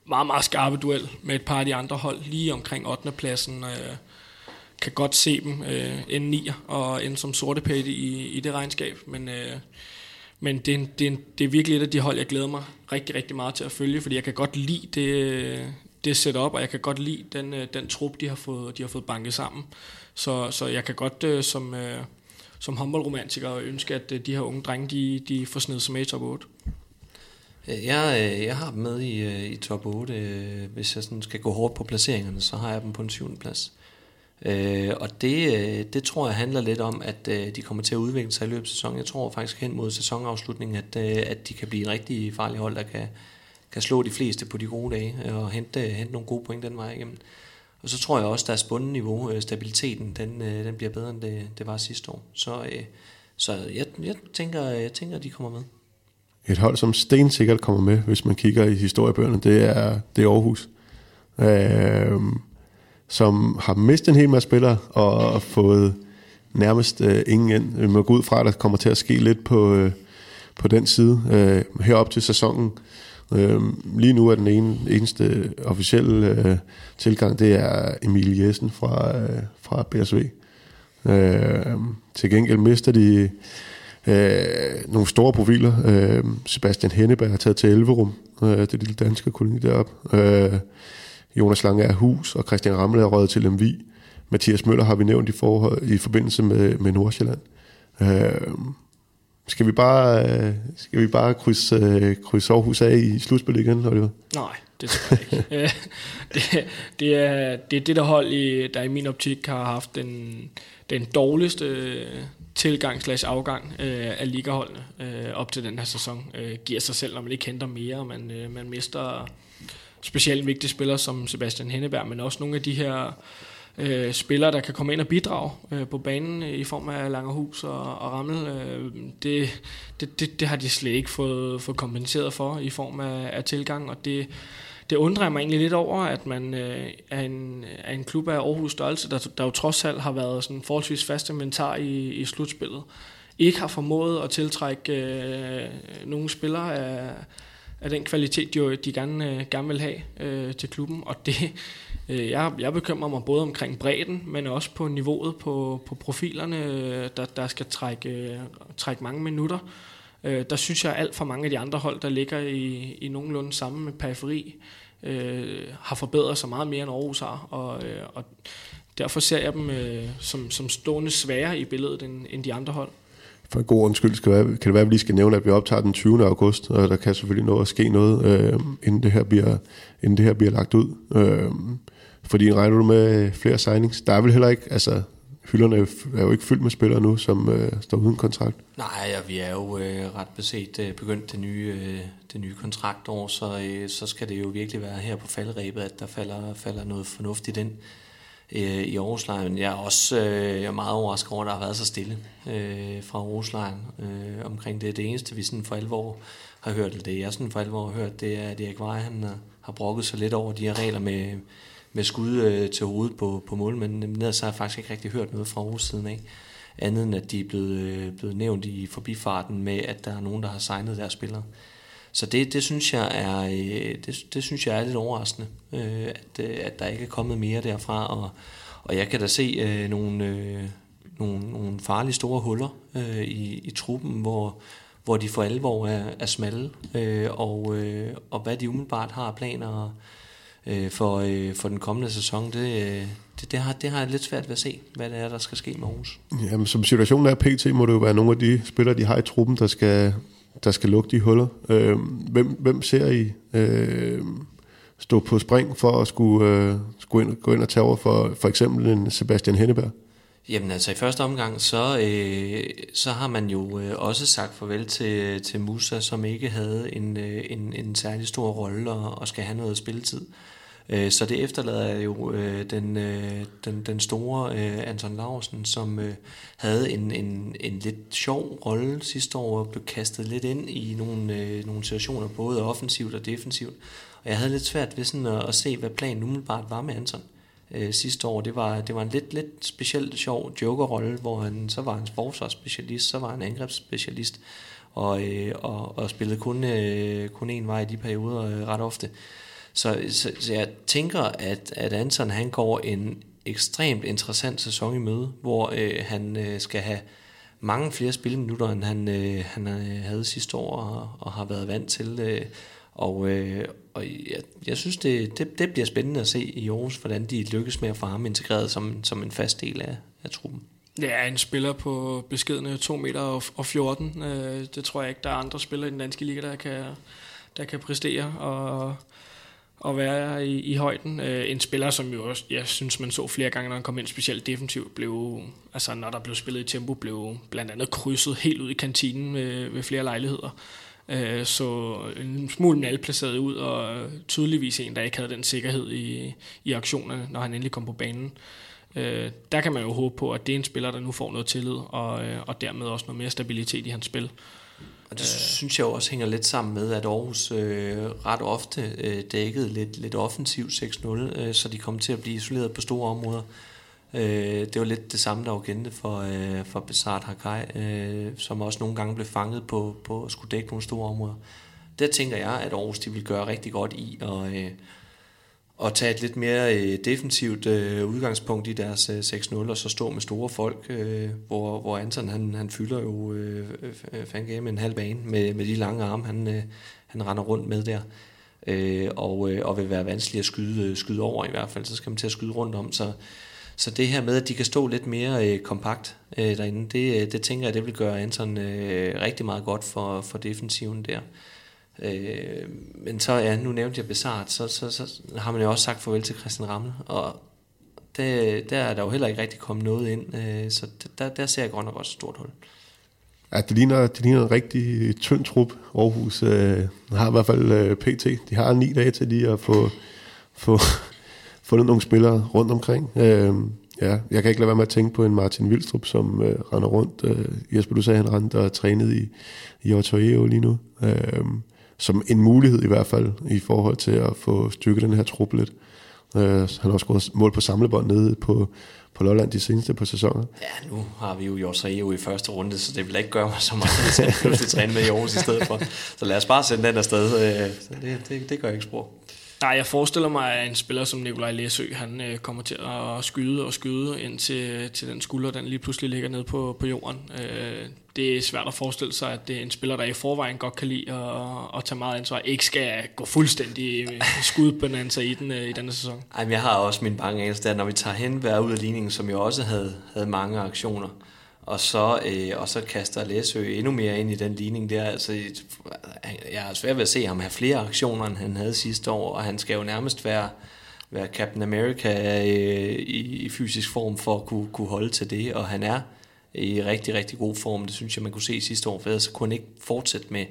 Speaker 4: meget, meget skarpe duel med et par af de andre hold, lige omkring 8. pladsen. Øh, kan godt se dem øh, ende 9 og ende som sorte pætte i, i det regnskab, men, øh, men det, er, det, er, det er virkelig et af de hold, jeg glæder mig rigtig, rigtig meget til at følge, fordi jeg kan godt lide det, det setup, og jeg kan godt lide den, øh, den trup, de har fået, de har fået banket sammen. Så, så jeg kan godt øh, som, øh, som håndboldromantiker ønske, at øh, de her unge drenge, de, de får snedet sig med i top 8.
Speaker 3: Øh, jeg, øh, jeg har dem med i, øh, i top 8. Hvis jeg sådan skal gå hårdt på placeringerne, så har jeg dem på en syvende plads. og det, det tror jeg handler lidt om, at de kommer til at udvikle sig i løbet af sæsonen. Jeg tror faktisk hen mod sæsonafslutningen, at, at de kan blive en rigtig farlig hold, der kan, kan slå de fleste på de gode dage og hente, hente nogle gode point den vej igennem. Og så tror jeg også, at deres bundniveau, øh, stabiliteten, den, øh, den bliver bedre, end det, det var sidste år. Så, øh, så jeg, jeg, tænker, jeg tænker, at de kommer med.
Speaker 2: Et hold, som stensikkert kommer med, hvis man kigger i historiebøgerne, det er, det er Aarhus. Øh, som har mistet en hel masse spillere og fået nærmest øh, ingen ind. Vi må gå ud fra, at der kommer til at ske lidt på, øh, på den side øh, herop til sæsonen. Øh, lige nu er den ene, eneste officielle øh, tilgang, det er Emil Jessen fra, øh, fra BSV. Øh, til gengæld mister de øh, nogle store profiler. Øh, Sebastian Henneberg har taget til Elverum, øh, det lille danske koloni deroppe. Øh, Jonas Lange er hus, og Christian Rammel er røget til Lemvi. Mathias Møller har vi nævnt i, forhold, i forbindelse med, med Nordsjælland. Øh, skal vi bare, skal vi bare krydse, øh, krydse Aarhus af i slutspillet igen, Oliver?
Speaker 4: Nej, det tror jeg ikke. Øh, det, det, er, det er det der hold, i, der i min optik har haft den, den dårligste tilgang slash afgang øh, af ligaholdene øh, op til den her sæson. Øh, giver sig selv, når man ikke henter mere, man, øh, man mister specielt vigtige spillere som Sebastian Henneberg, men også nogle af de her øh, spillere, der kan komme ind og bidrage øh, på banen øh, i form af Langerhus og, og Rammel. Øh, det, det, det, det har de slet ikke fået, fået kompenseret for i form af, af tilgang, og det, det undrer mig egentlig lidt over, at man øh, er, en, øh, er en klub af Aarhus størrelse, der, der jo trods alt har været sådan forholdsvis fast inventar i, i slutspillet, ikke har formået at tiltrække øh, nogle spillere af, af den kvalitet, de, de gerne, øh, gerne vil have øh, til klubben. Og det, øh, jeg, jeg bekymrer mig både omkring bredden, men også på niveauet på, på profilerne, øh, der, der skal trække, øh, trække mange minutter. Øh, der synes jeg, at alt for mange af de andre hold, der ligger i, i nogenlunde samme periferi, øh, har forbedret sig meget mere end Aarhus har. Og, øh, og derfor ser jeg dem øh, som, som stående sværere i billedet end, end de andre hold
Speaker 2: for en god undskyld skal være, kan det være, at vi lige skal nævne, at vi optager den 20. august, og der kan selvfølgelig nå at ske noget, øh, inden, det her bliver, inden det her bliver lagt ud. Øh, fordi regner du med flere signings? Der er vel heller ikke, altså hylderne er jo ikke fyldt med spillere nu, som øh, står uden kontrakt.
Speaker 3: Nej, ja, vi er jo øh, ret beset øh, begyndt det nye, øh, det nye kontraktår, så, øh, så skal det jo virkelig være her på faldrebet, at der falder, falder noget fornuftigt ind øh, i Aarhuslejren. Jeg er også øh, jeg er meget overrasket over, at der har været så stille øh, fra Aarhuslejren øh, omkring det. Det eneste, vi sådan for alvor har hørt, eller det jeg sådan for alvor har hørt, det er, at Erik Vej, han har, har brokket sig lidt over de her regler med, med skud øh, til hovedet på, på målmanden. Men ellers har jeg faktisk ikke rigtig hørt noget fra Aarhus siden af andet end at de er blevet, øh, blevet nævnt i forbifarten med, at der er nogen, der har signet deres spillere. Så det, det, synes jeg er, øh, det, det synes jeg er lidt overraskende, øh, at, øh, at der ikke er kommet mere derfra. Og, og jeg kan da se øh, nogle, øh, nogle, nogle farlige store huller øh, i, i truppen, hvor, hvor de for alvor er, er smalle, øh, og, øh, og hvad de umiddelbart har planer øh, for, øh, for den kommende sæson, det, det, det, har, det har jeg lidt svært ved at se, hvad det er, der skal ske med Aarhus.
Speaker 2: Jamen, som situationen er pt, må det jo være nogle af de spillere, de har i truppen, der skal, der skal lukke de huller. Øh, hvem, hvem ser I øh, stå på spring for at skulle, øh, skulle ind, gå ind og tage over for for eksempel en Sebastian Henneberg?
Speaker 3: Jamen altså i første omgang, så, øh, så har man jo øh, også sagt farvel til, til Musa, som ikke havde en, øh, en, en særlig stor rolle og, og skal have noget spilletid. Øh, Øh, så det efterlader jo øh, den, øh, den, den store øh, Anton Larsen, som øh, havde en, en, en lidt sjov rolle sidste år og blev kastet lidt ind i nogle, øh, nogle situationer, både offensivt og defensivt. Og jeg havde lidt svært ved sådan at, at se, hvad planen umiddelbart var med Anton øh, sidste år. Det var, det var en lidt, lidt specielt sjov jokerrolle, hvor han så var en forsvarsspecialist, så var han angrebsspecialist, og, øh, og, og spillede kun, øh, kun en vej i de perioder øh, ret ofte. Så, så, så jeg tænker, at, at Anton han går en ekstremt interessant sæson i møde, hvor øh, han øh, skal have mange flere spilminutter, end han, øh, han øh, havde sidste år og, og har været vant til. Øh, og, øh, og jeg, jeg synes, det, det, det bliver spændende at se i Aarhus, hvordan de lykkes med at få ham integreret som, som en fast del af, af truppen.
Speaker 4: Ja, en spiller på beskedende 2 meter og 14. Øh, det tror jeg ikke, der er andre spillere i den danske liga, der kan, der kan præstere. Og at være i, i højden. Øh, en spiller, som jo også, jeg synes, man så flere gange, når han kom ind, specielt defensivt, blev, altså når der blev spillet i tempo, blev blandt andet krydset helt ud i kantinen ved, ved flere lejligheder. Øh, så en smule malplaceret ud, og tydeligvis en, der ikke havde den sikkerhed i, i aktionerne, når han endelig kom på banen. Øh, der kan man jo håbe på, at det er en spiller, der nu får noget tillid, og, øh, og dermed også noget mere stabilitet i hans spil.
Speaker 3: Og det øh. synes jeg også hænger lidt sammen med, at Aarhus øh, ret ofte øh, dækkede lidt, lidt offensivt 6-0, øh, så de kom til at blive isoleret på store områder. Øh, det var lidt det samme, der var gældende for, øh, for Besart Hakai, øh, som også nogle gange blev fanget på, på at skulle dække nogle store områder. Der tænker jeg, at Aarhus de vil gøre rigtig godt i at, øh, at tage et lidt mere øh, defensivt øh, udgangspunkt i deres øh, 6-0, og så stå med store folk, øh, hvor, hvor Anton han, han fylder jo øh, øh, en halv bane med, med de lange arme, han, øh, han render rundt med der. Øh, og, øh, og vil være vanskelig at skyde, øh, skyde over i hvert fald, så skal man til at skyde rundt om. Så, så det her med, at de kan stå lidt mere øh, kompakt øh, derinde, det, øh, det tænker jeg, det vil gøre Anton øh, rigtig meget godt for, for defensiven der. Øh, men så, ja, nu nævnte jeg Besart, så, så, så har man jo også sagt farvel til Christian Ramle, og det, der er der jo heller ikke rigtig kommet noget ind, øh, så der, der ser jeg godt nok også et stort hul.
Speaker 2: Ja, det ligner, det ligner en rigtig tynd trup. Aarhus øh, har i hvert fald øh, PT. De har ni dage til lige at få, få fundet nogle spillere rundt omkring. Øh, ja, jeg kan ikke lade være med at tænke på en Martin Vildstrup, som øh, render rundt. Øh, Jesper, du sagde, han rendte og trænede i, i Otto lige nu. Øh, som en mulighed i hvert fald i forhold til at få styrket den her trup lidt. Øh, han har også gået mål på samlebånd nede på, på Lolland de seneste på sæsoner.
Speaker 3: Ja, nu har vi jo Jorseo i første runde, så det vil ikke gøre mig så meget, at jeg træne med i Aarhus i stedet for. Så lad os bare sende den afsted. Øh, så det, det, det gør jeg ikke spor.
Speaker 4: Nej, jeg forestiller mig, at en spiller som Nikolaj Læsø, han øh, kommer til at skyde og skyde ind til, øh, til den skulder, den lige pludselig ligger nede på, på jorden. Øh, det er svært at forestille sig, at det er en spiller, der i forvejen godt kan lide at, at tage meget ansvar, ikke skal gå fuldstændig øh, skudbonanza i den øh, i denne sæson.
Speaker 3: Ej, men jeg har også min bange anelse der, når vi tager hen hver ud af ligningen, som jo også havde, havde mange aktioner, og så, øh, og så kaster Læsø endnu mere ind i den ligning der. Altså, jeg er svært ved at se ham have flere aktioner, end han havde sidste år, og han skal jo nærmest være, være Captain America øh, i, i fysisk form for at kunne, kunne holde til det, og han er i rigtig, rigtig god form. Det synes jeg, man kunne se sidste år, for ellers kunne han ikke fortsætte med,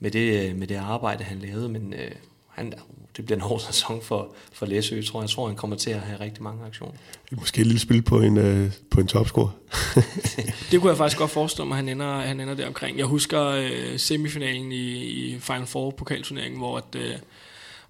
Speaker 3: med, det, øh, med det arbejde, han lavede, men øh, han, det bliver en hård sæson for, for Læsø, tror jeg. Jeg tror, han kommer til at have rigtig mange aktioner.
Speaker 2: Måske et lille spil på en, øh, på en topscore.
Speaker 4: det kunne jeg faktisk godt forestille mig, han ender, han ender der omkring. Jeg husker øh, semifinalen i, i Final Four pokalturneringen, hvor at, øh,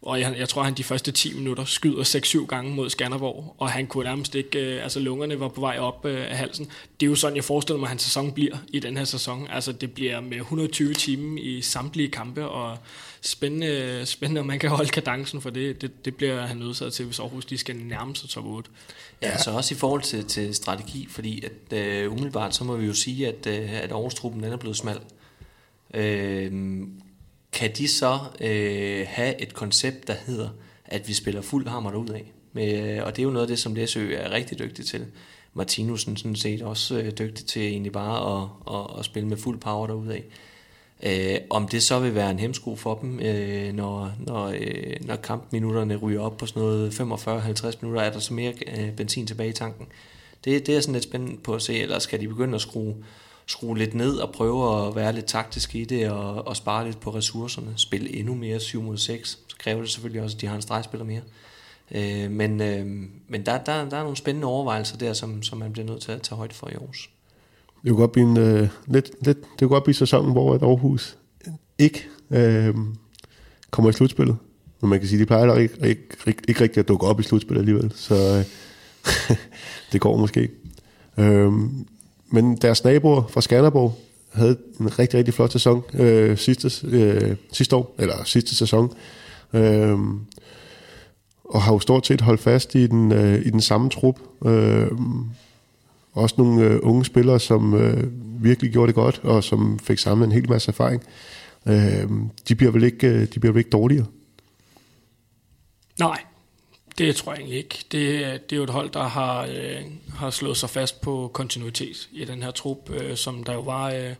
Speaker 4: og jeg, jeg tror, han de første 10 minutter skyder 6-7 gange mod Skanderborg, og han kunne nærmest ikke, øh, altså lungerne var på vej op øh, af halsen. Det er jo sådan, jeg forestiller mig, at hans sæson bliver i den her sæson. Altså det bliver med 120 timer i samtlige kampe, og spændende, spændende om man kan holde kadencen for det. Det, det bliver han nødsaget til, hvis Aarhus de skal nærme sig top 8.
Speaker 3: Ja, ja, så også i forhold til, til strategi, fordi at uh, umiddelbart, så må vi jo sige, at, uh, at Aarhus-truppen den er blevet smal. Uh, kan de så øh, have et koncept, der hedder, at vi spiller fuld hammer ud af? Med, og det er jo noget af det, som Læsø er rigtig dygtig til. Martinusen sådan set også øh, dygtig til egentlig bare at, at, at spille med fuld power derudad. Øh, om det så vil være en hemsko for dem, øh, når, når, øh, når kampminutterne ryger op på sådan noget 45-50 minutter, er der så mere øh, benzin tilbage i tanken. Det, det er sådan lidt spændende på at se, eller skal de begynde at skrue skrue lidt ned og prøve at være lidt taktisk i det og, og spare lidt på ressourcerne. Spille endnu mere 7 mod 6. Så kræver det selvfølgelig også, at de har en stregspiller mere. Øh, men øh, men der, der, der er nogle spændende overvejelser der, som, som man bliver nødt til at tage højde for i Aarhus.
Speaker 2: Det kunne godt blive, en, øh, lidt, lidt, det kunne godt blive sæsonen, hvor et Aarhus ikke øh, kommer i slutspillet. Men man kan sige, at de plejer ikke, ikke, ikke, ikke rigtig at dukke op i slutspillet alligevel. Så øh, det går måske. Øh, men deres naboer fra Skanderborg havde en rigtig, rigtig flot sæson øh, sidste, øh, sidste år, eller sidste sæson. Øh, og har jo stort set holdt fast i den, øh, i den samme trup. Øh, også nogle øh, unge spillere, som øh, virkelig gjorde det godt, og som fik samlet en hel masse erfaring. Øh, de, bliver vel ikke, øh, de bliver vel ikke dårligere?
Speaker 4: Nej, det tror jeg egentlig ikke. Det, det er jo et hold, der har, øh, har slået sig fast på kontinuitet i den her trup, øh, som der jo var øh,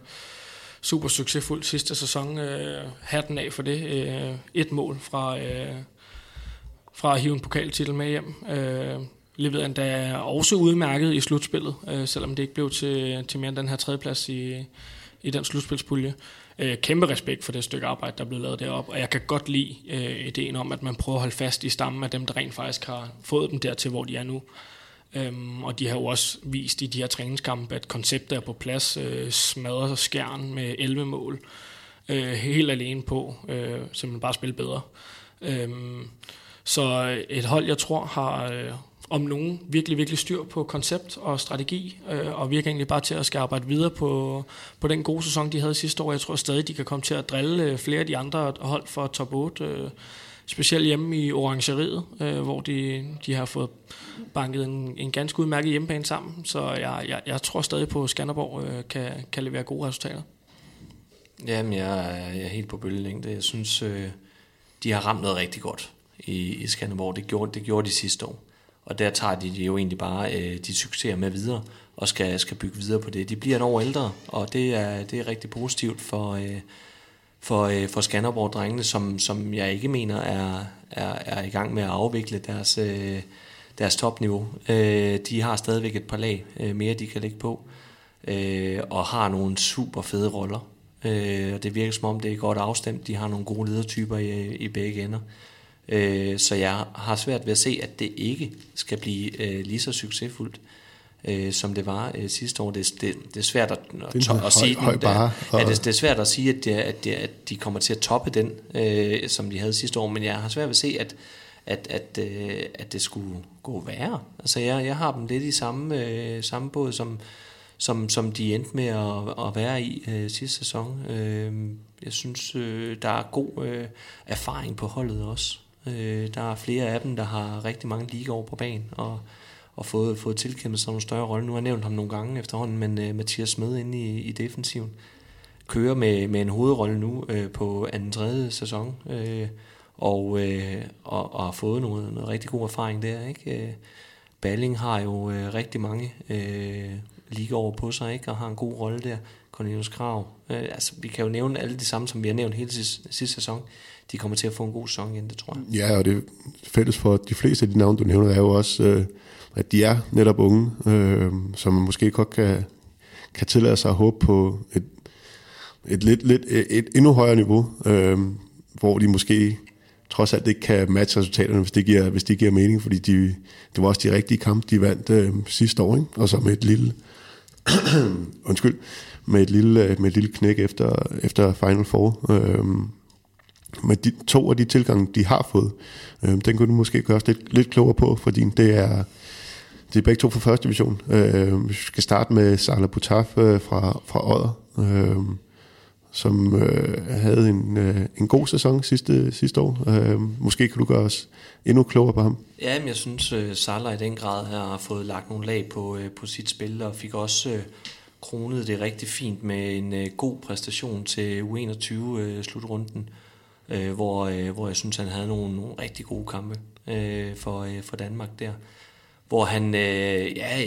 Speaker 4: super succesfuld sidste sæson. Øh, hatten af for det. Øh, et mål fra, øh, fra at hive en pokaltitel med hjem. Øh, leverede endda også udmærket i slutspillet, øh, selvom det ikke blev til, til mere end den her tredjeplads i, i den slutspilspulje. Øh, kæmpe respekt for det stykke arbejde, der er blevet lavet deroppe, og jeg kan godt lide øh, ideen om, at man prøver at holde fast i stammen af dem, der rent faktisk har fået dem dertil, hvor de er nu. Øhm, og de har jo også vist i de her træningskampe, at konceptet er på plads, øh, smadrer skærn med 11 mål, øh, helt alene på, øh, simpelthen bare spille bedre. Øhm, så et hold, jeg tror, har, øh, om nogen virkelig, virkelig styr på koncept og strategi, øh, og virker egentlig bare til at skal arbejde videre på, på den gode sæson, de havde sidste år. Jeg tror stadig, de kan komme til at drille øh, flere af de andre hold for top 8, øh, specielt hjemme i Orangeriet, øh, hvor de, de har fået banket en, en ganske udmærket hjemmebane sammen. Så jeg, jeg, jeg tror stadig på, at Skanderborg øh, kan, kan levere gode resultater.
Speaker 3: Jamen, jeg er, jeg er helt på bølgelængde. Jeg synes, øh, de har ramt noget rigtig godt i, i Skanderborg. Det gjorde, det gjorde de sidste år. Og der tager de jo egentlig bare øh, de succeser med videre, og skal, skal bygge videre på det. De bliver et år ældre, og det er, det er rigtig positivt for, øh, for, øh, for Skanderborg-drengene, som, som jeg ikke mener er, er, er i gang med at afvikle deres, øh, deres topniveau. Øh, de har stadigvæk et par lag øh, mere, de kan lægge på, øh, og har nogle super fede roller. Øh, og det virker som om, det er godt afstemt. De har nogle gode ledertyper i, i begge ender. Øh, så jeg har svært ved at se, at det ikke skal blive øh, lige så succesfuldt, øh, som det var øh, sidste år. Det, det, det er svært at, at, at, at sige, høj, og... at det, det er svært at sige, at, det, at, det, at de kommer til at toppe den, øh, som de havde sidste år. Men jeg har svært ved at se, at at, at, øh, at det skulle gå værre. Altså jeg, jeg har dem lidt i samme, øh, samme båd, som, som, som de endte med at, at være i øh, sidste sæson. Øh, jeg synes, øh, der er god øh, erfaring på holdet også. Øh, der er flere af dem, der har rigtig mange ligaer på banen, og, og fået, fået tilkæmpet sig nogle større rolle. Nu har jeg nævnt ham nogle gange efterhånden, men øh, Mathias Smed inde i, i defensiven kører med, med en hovedrolle nu øh, på anden tredje sæson, øh, og, øh, og, og har fået noget, noget rigtig god erfaring der. Ikke? Øh, Balling har jo øh, rigtig mange øh, ligaer på sig, ikke? og har en god rolle der. Cornelius Krav. Øh, altså, vi kan jo nævne alle de samme, som vi har nævnt hele sidste, sidste sæson de kommer til at få en god sæson igen, det tror jeg.
Speaker 2: Ja, og det fælles for de fleste af de navne, du nævner, er jo også, øh, at de er netop unge, øh, som man måske godt kan, kan tillade sig at håbe på et, et, lidt, lidt, et endnu højere niveau, øh, hvor de måske trods alt ikke kan matche resultaterne, hvis det giver, hvis det giver mening, fordi de, det var også de rigtige kampe, de vandt øh, sidste år, ikke? og så med et lille, undskyld, med et lille, øh, med et lille knæk efter, efter Final Four. Øh, med de, to af de tilgange, de har fået. Øh, den kunne du måske gøre os lidt, lidt klogere på, fordi det er, det er begge to fra første division. Øh, vi skal starte med Salah Butaf øh, fra, fra Odder, øh, som øh, havde en, øh, en god sæson sidste, sidste år. Øh, måske kan du gøre os endnu klogere på ham.
Speaker 3: Ja, men jeg synes, øh, Salah i den grad har fået lagt nogle lag på, øh, på sit spil, og fik også Øh, kronet det rigtig fint med en øh, god præstation til U21-slutrunden. Øh, øh, hvor, øh, hvor jeg synes, han havde nogle, nogle rigtig gode kampe øh, for, øh, for Danmark der. Hvor han, øh, ja,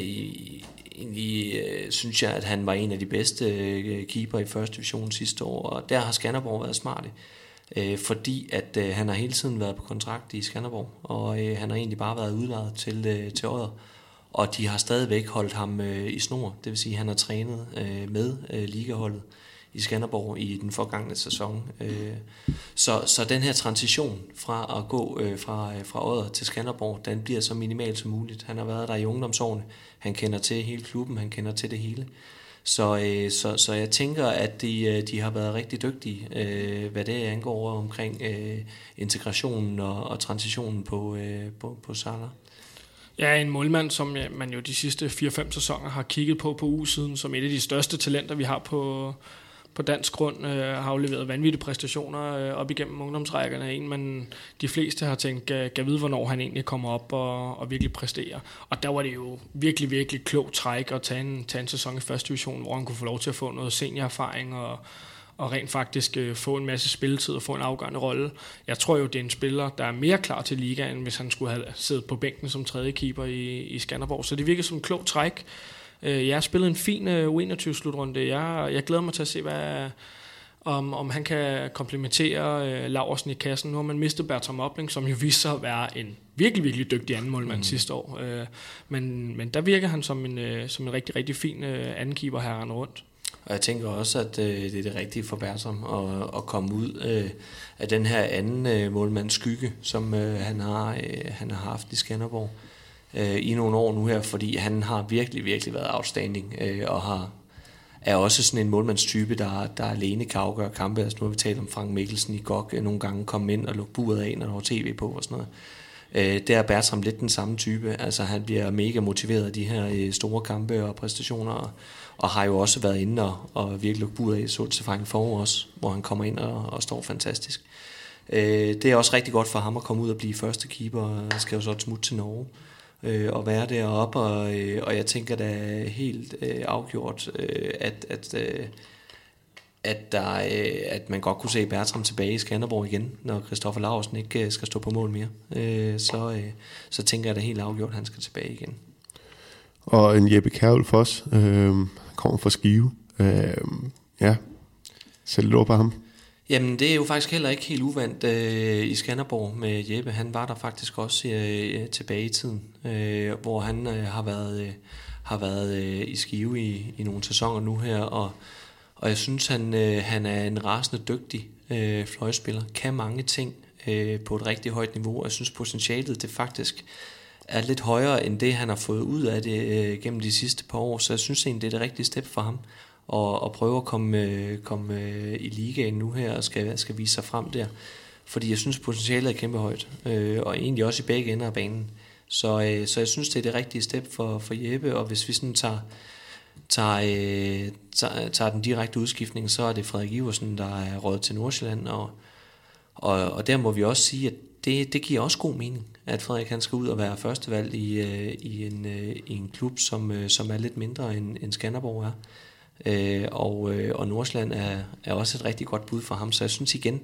Speaker 3: egentlig øh, synes jeg, at han var en af de bedste øh, keeper i første division sidste år, og der har Skanderborg været smart øh, fordi at øh, han har hele tiden været på kontrakt i Skanderborg, og øh, han har egentlig bare været udlejet til, øh, til året, og de har stadigvæk holdt ham øh, i snor, det vil sige, at han har trænet øh, med øh, ligaholdet, i Skanderborg i den forgangne sæson. Øh, så, så den her transition fra at gå øh, fra, øh, fra Odder til Skanderborg, den bliver så minimal som muligt. Han har været der i ungdomsårene, han kender til hele klubben, han kender til det hele. Så, øh, så, så jeg tænker, at de, øh, de har været rigtig dygtige, øh, hvad det angår omkring integrationen og, og transitionen på, på, på Salah.
Speaker 4: Ja, en målmand, som man jo de sidste 4-5 sæsoner har kigget på på U-siden, som et af de største talenter, vi har på, på dansk grund øh, har afleveret vanvittige præstationer øh, op igennem ungdomsrækkerne. En, man de fleste har tænkt, kan, kan vide, hvornår han egentlig kommer op og, og virkelig præsterer. Og der var det jo virkelig, virkelig klogt træk at tage en, tage en sæson i første division, hvor han kunne få lov til at få noget seniorerfaring og, og rent faktisk øh, få en masse spilletid og få en afgørende rolle. Jeg tror jo, det er en spiller, der er mere klar til ligaen, hvis han skulle have siddet på bænken som tredje keeper i, i Skanderborg. Så det virker som en klog træk. Øh, jeg har spillet en fin øh, U21-slutrunde. Jeg, jeg glæder mig til at se, hvad, om, om han kan komplementere øh, Laversen i kassen. Nu har man mistet Bertram Opling, som jo viste sig at være en virkelig, virkelig dygtig anden målmand mm. sidste år. Øh, men, men der virker han som en, øh, som en rigtig, rigtig fin øh, andenkeeper her rundt.
Speaker 3: Og jeg tænker også, at øh, det er det rigtige for Bertram at, at komme ud øh, af den her anden øh, målmands skygge, som øh, han, har, øh, han har haft i Skanderborg øh, i nogle år nu her, fordi han har virkelig, virkelig været outstanding, øh, og har, er også sådan en målmandstype, der, der alene kan afgøre kampe. Altså nu har vi talt om Frank Mikkelsen i GOG, øh, nogle gange kom ind og lukke buret af, når der var tv på og sådan noget. Øh, der er Bertram lidt den samme type. Altså han bliver mega motiveret af de her øh, store kampe og præstationer, og, og har jo også været inde og, og virkelig lukket buret af så til Frank for os, hvor han kommer ind og, og står fantastisk. Øh, det er også rigtig godt for ham at komme ud og blive første keeper, og skal jo så et smut til Norge øh, Øh, og være deroppe, og, øh, og jeg tænker da helt øh, afgjort, øh, at, at, øh, at, der, øh, at man godt kunne se Bertram tilbage i Skanderborg igen, når Christoffer Larsen ikke øh, skal stå på mål mere. Øh, så, øh, så tænker jeg da helt afgjort, at han skal tilbage igen.
Speaker 2: Og en Jeppe Kærvel Foss, øh, kommer fra Skive. Øh, ja, selv lov på ham.
Speaker 3: Jamen, det er jo faktisk heller ikke helt uvandt øh, i Skanderborg med Jeppe. Han var der faktisk også øh, tilbage i tiden, øh, hvor han øh, har været, øh, har været øh, i Skive i, i nogle sæsoner nu her, og, og jeg synes, han, øh, han er en rasende dygtig øh, fløjspiller, kan mange ting øh, på et rigtig højt niveau, og jeg synes potentialet det faktisk er lidt højere end det, han har fået ud af det øh, gennem de sidste par år, så jeg synes egentlig, det er det rigtige step for ham og, og prøve at komme, komme i ligaen nu her og skal, skal vise sig frem der. Fordi jeg synes, potentialet er kæmpe højt, øh, og egentlig også i begge ender af banen. Så, øh, så jeg synes, det er det rigtige step for, for Jeppe, og hvis vi sådan tager, tager, øh, tager, tager den direkte udskiftning, så er det Frederik Iversen, der er råd til Nordsjælland, og, og, og der må vi også sige, at det, det giver også god mening, at Frederik han skal ud og være førstevalg i, øh, i, en, øh, i en klub, som, øh, som er lidt mindre end, end Skanderborg er. Øh, og, øh, og Nordsjælland er, er også et rigtig godt bud for ham, så jeg synes igen,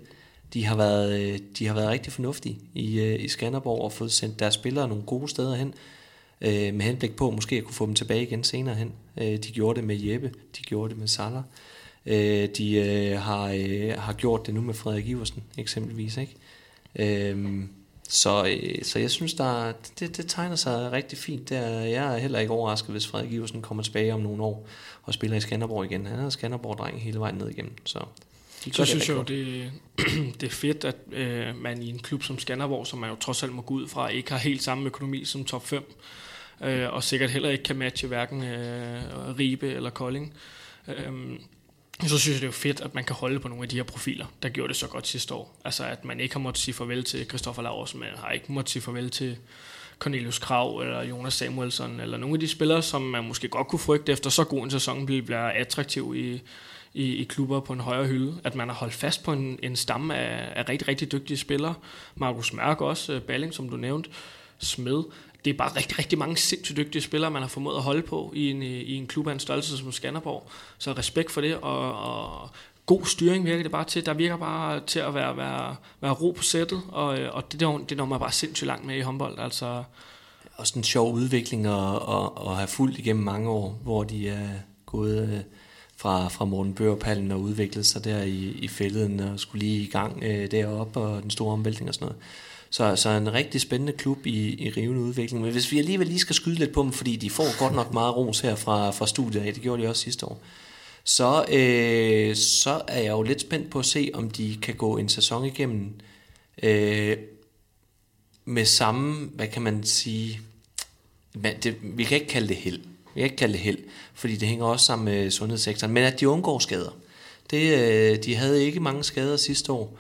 Speaker 3: de har været, øh, de har været rigtig fornuftige i, øh, i Skanderborg og fået sendt deres spillere nogle gode steder hen, øh, med henblik på måske at kunne få dem tilbage igen senere hen. Øh, de gjorde det med Jeppe, de gjorde det med Salah, øh, de øh, har, øh, har gjort det nu med Frederik Iversen eksempelvis. Ikke? Øh, så, øh, så jeg synes, der, det, det tegner sig rigtig fint. Der, jeg er heller ikke overrasket, hvis Frederik Iversen kommer tilbage om nogle år og spiller i Skanderborg igen. Han er Skanderborg-dreng hele vejen ned igennem. Så,
Speaker 4: de så synes jeg jo, det, det er fedt, at øh, man i en klub som Skanderborg, som man jo trods alt må gå ud fra, ikke har helt samme økonomi som top 5, øh, og sikkert heller ikke kan matche hverken øh, Ribe eller Kolding. Øh, så synes jeg, det er jo fedt, at man kan holde på nogle af de her profiler, der gjorde det så godt sidste år. Altså, at man ikke har måttet sige farvel til Christoffer Laursen, man har ikke måttet sige farvel til Cornelius Krav eller Jonas Samuelsson, eller nogle af de spillere, som man måske godt kunne frygte efter så god en sæson, bliver attraktiv i, i, i klubber på en højere hylde. At man har holdt fast på en, en stamme af, af rigtig, rigtig dygtige spillere. Markus Mørk også, øh, Balling, som du nævnte, Smed. Det er bare rigtig, rigtig mange sindssygt dygtige spillere, man har formået at holde på i en, øh, i en klub af en størrelse som Skanderborg. Så respekt for det, og, og god styring virker det bare til. Der virker bare til at være, være, være ro på sættet, og, øh, og det, det, det når man bare sindssygt langt med i håndbold. Altså,
Speaker 3: også en sjov udvikling at, at, at have fulgt igennem mange år, hvor de er gået øh, fra, fra Morten Børpallen og udviklet sig der i, i fælleden og skulle lige i gang øh, deroppe og den store omvæltning og sådan noget. Så, så en rigtig spændende klub i, i rivende udvikling. Men hvis vi alligevel lige skal skyde lidt på dem, fordi de får godt nok meget ros her fra, fra studiet af, det gjorde de også sidste år, så, øh, så er jeg jo lidt spændt på at se, om de kan gå en sæson igennem øh, med samme, hvad kan man sige, man, det, vi kan ikke kalde det held. Vi kan ikke kalde det held, fordi det hænger også sammen med sundhedssektoren, men at de undgår skader. Det, øh, de havde ikke mange skader sidste år,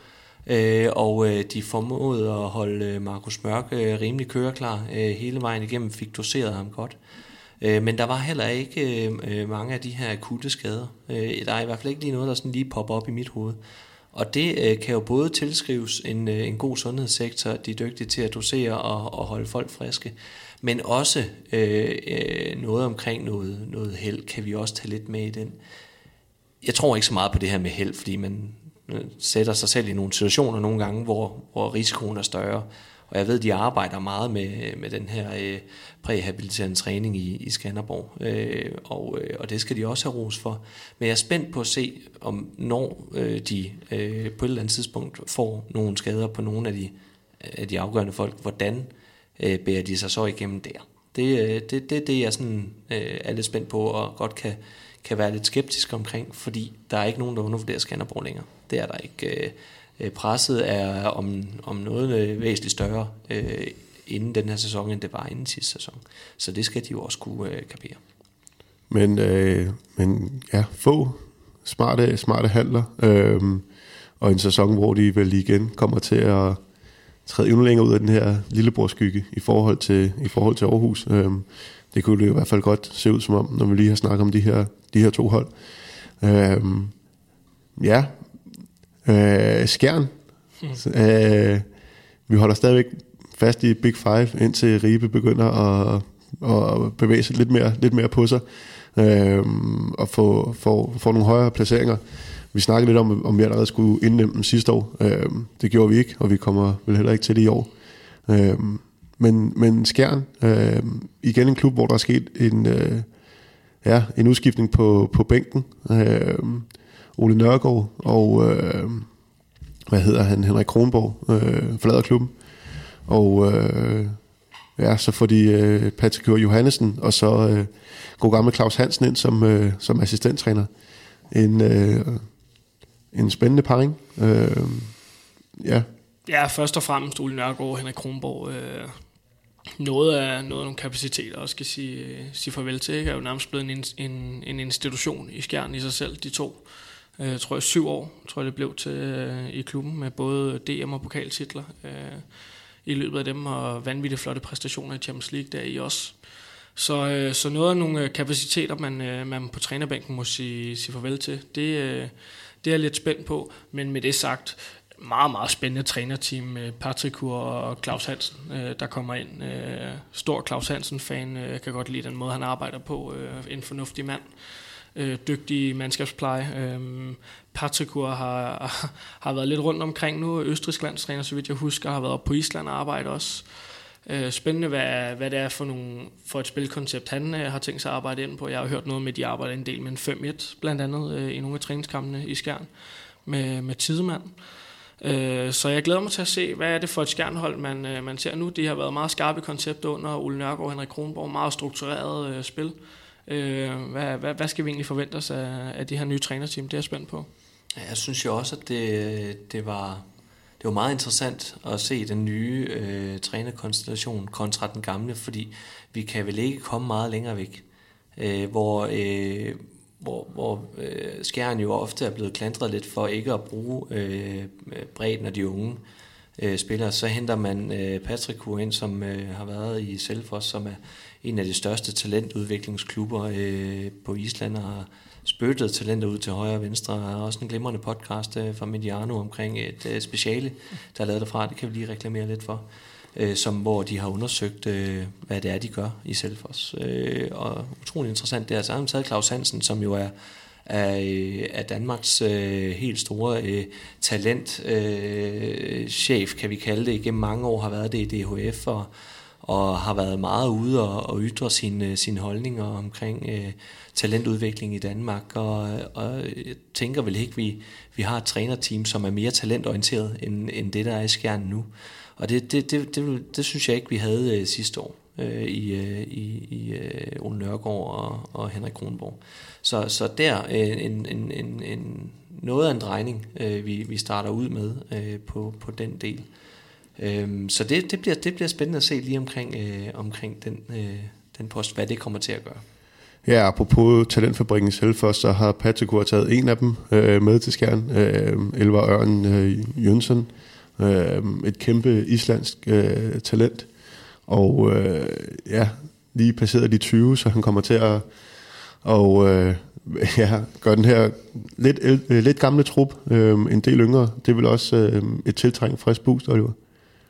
Speaker 3: øh, og øh, de formåede at holde øh, Markus Mørk øh, rimelig køreklar øh, hele vejen igennem, fik doseret ham godt. Øh, Øh, men der var heller ikke øh, øh, mange af de her akutte skader. Øh, der er i hvert fald ikke lige noget, der sådan lige popper op i mit hoved. Og det øh, kan jo både tilskrives en, øh, en god sundhedssektor, de er dygtige til at dosere og, og holde folk friske, men også øh, øh, noget omkring noget, noget held, kan vi også tage lidt med i den. Jeg tror ikke så meget på det her med held, fordi man øh, sætter sig selv i nogle situationer nogle gange, hvor, hvor risikoen er større. Og jeg ved, de arbejder meget med, med den her øh, præhabiliterende træning i, i Skanderborg, øh, og, øh, og det skal de også have ros for. Men jeg er spændt på at se, om når øh, de øh, på et eller andet tidspunkt får nogle skader på nogle af de, af de afgørende folk, hvordan øh, bærer de sig så igennem der. Det er det, det, det, jeg sådan, øh, er lidt spændt på, og godt kan, kan være lidt skeptisk omkring, fordi der er ikke nogen, der undervurderer Skanderborg længere. Det er der ikke. Øh Øh, presset er om, om noget øh, væsentligt større øh, inden den her sæson, end det var inden sidste sæson. Så det skal de jo også kunne øh, kapere.
Speaker 2: Men, øh, men ja, få smarte, smarte handler, øh, og en sæson, hvor de vel igen kommer til at træde endnu længere ud af den her lillebrorskygge i forhold til, i forhold til Aarhus. Øh, det kunne det i hvert fald godt se ud som om, når vi lige har snakket om de her, de her to hold. Øh, ja, øh, Skjern. Hmm. Øh, vi holder stadigvæk fast i Big Five, indtil Ribe begynder at, at bevæge sig lidt mere, lidt mere på sig øh, og få, få, få nogle højere placeringer. Vi snakkede lidt om, om vi allerede skulle indnemme dem sidste år. Øh, det gjorde vi ikke, og vi kommer vel heller ikke til det i år. Øh, men, men Skjern, øh, igen en klub, hvor der er sket en, øh, ja, en udskiftning på, på bænken. Øh, Ole Nørgaard og øh, hvad hedder han, Henrik Kronborg, øh, forlader klubben. Og øh, ja, så får de øh, Patrick Johannesen, og så øh, god gamle Claus Hansen ind som, øh, som assistenttræner. En, øh, en spændende parring. Øh, ja.
Speaker 4: Ja, først og fremmest Ole Nørgaard og Henrik Kronborg. Øh, noget af, noget af nogle kapaciteter også skal sige, sige farvel til. Ikke? Er jo nærmest blevet en, en, en institution i skærn i sig selv, de to. Øh, tror jeg syv år, tror jeg det blev til øh, i klubben med både DM og pokaltitler øh, i løbet af dem, og vanvittigt flotte præstationer i Champions League der i også. Så, øh, så noget af nogle øh, kapaciteter, man, øh, man på trænerbænken må sige, sige farvel til, det, øh, det er jeg lidt spændt på. Men med det sagt, meget, meget spændende trænerteam med Patrick og Claus Hansen, øh, der kommer ind. Øh, stor Claus Hansen-fan, øh, kan godt lide den måde, han arbejder på. Øh, en fornuftig mand øh, Øh, dygtig mandskabspleje. Øh, Patrikur har, har været lidt rundt omkring nu, Østrigs landstræner, så vidt jeg husker, har været oppe på Island og arbejdet også. Øh, spændende, hvad, hvad det er for, nogle, for et spilkoncept, han øh, har tænkt sig at arbejde ind på. Jeg har hørt noget med, at de arbejder en del med en 5-1, blandt andet øh, i nogle af træningskampene i Skjern med, med Tidemand. Øh, så jeg glæder mig til at se, hvad er det for et skjernhold, man, øh, man ser nu. De har været meget skarpe koncept under Ole Nørgaard og Henrik Kronborg. Meget struktureret øh, spil. Øh, hvad, hvad, hvad skal vi egentlig forvente os af, af de her nye trænerteam? Det er jeg spændt på.
Speaker 3: Jeg synes jo også, at det, det var det var meget interessant at se den nye øh, trænerkonstellation kontra den gamle, fordi vi kan vel ikke komme meget længere væk. Øh, hvor, øh, hvor, hvor øh, skæren jo ofte er blevet klandret lidt for ikke at bruge øh, bredden af de unge øh, spillere. Så henter man øh, Patrick ind, som øh, har været i Selfos, som er en af de største talentudviklingsklubber øh, på Island, og har spyttet talenter ud til højre og venstre. Der er også en glimrende podcast øh, fra Mediano omkring et øh, speciale, der er lavet derfra. Det kan vi lige reklamere lidt for. Øh, som, hvor de har undersøgt, øh, hvad det er, de gør i Selfos. Øh, og utrolig interessant, det er, så har taget Claus Hansen, som jo er af, af øh, Danmarks øh, helt store øh, talent øh, chef, kan vi kalde det, igennem mange år har været det i DHF og, og har været meget ude og, og ytre sine, øh, sine holdninger omkring øh, talentudvikling i Danmark, og, øh, og jeg tænker vel ikke, vi, vi har et trænerteam, som er mere talentorienteret end, end det, der er i skærnen nu. Og det, det, det, det, det synes jeg ikke, vi havde øh, sidste år øh, i, øh, i, i øh, Ole Nørgaard og, og Henrik Kronborg. Så, så der øh, en, en, en, en, noget af en drejning, øh, vi, vi starter ud med øh, på, på den del. Øh, Øhm, så det, det, bliver, det bliver spændende at se lige omkring, øh, omkring den, øh, den post, hvad det kommer til at gøre.
Speaker 2: Ja, apropos talentfabrikken selv først, så har Patrick taget en af dem øh, med til skærn. Øh, Elvar Ørn øh, Jønsson. Øh, et kæmpe islandsk øh, talent. Og øh, ja, lige passeret de 20, så han kommer til at og, øh, ja, gøre den her lidt, øh, lidt gamle trup øh, en del yngre. Det vil også øh, et tiltrængt frisk boost, Oliver?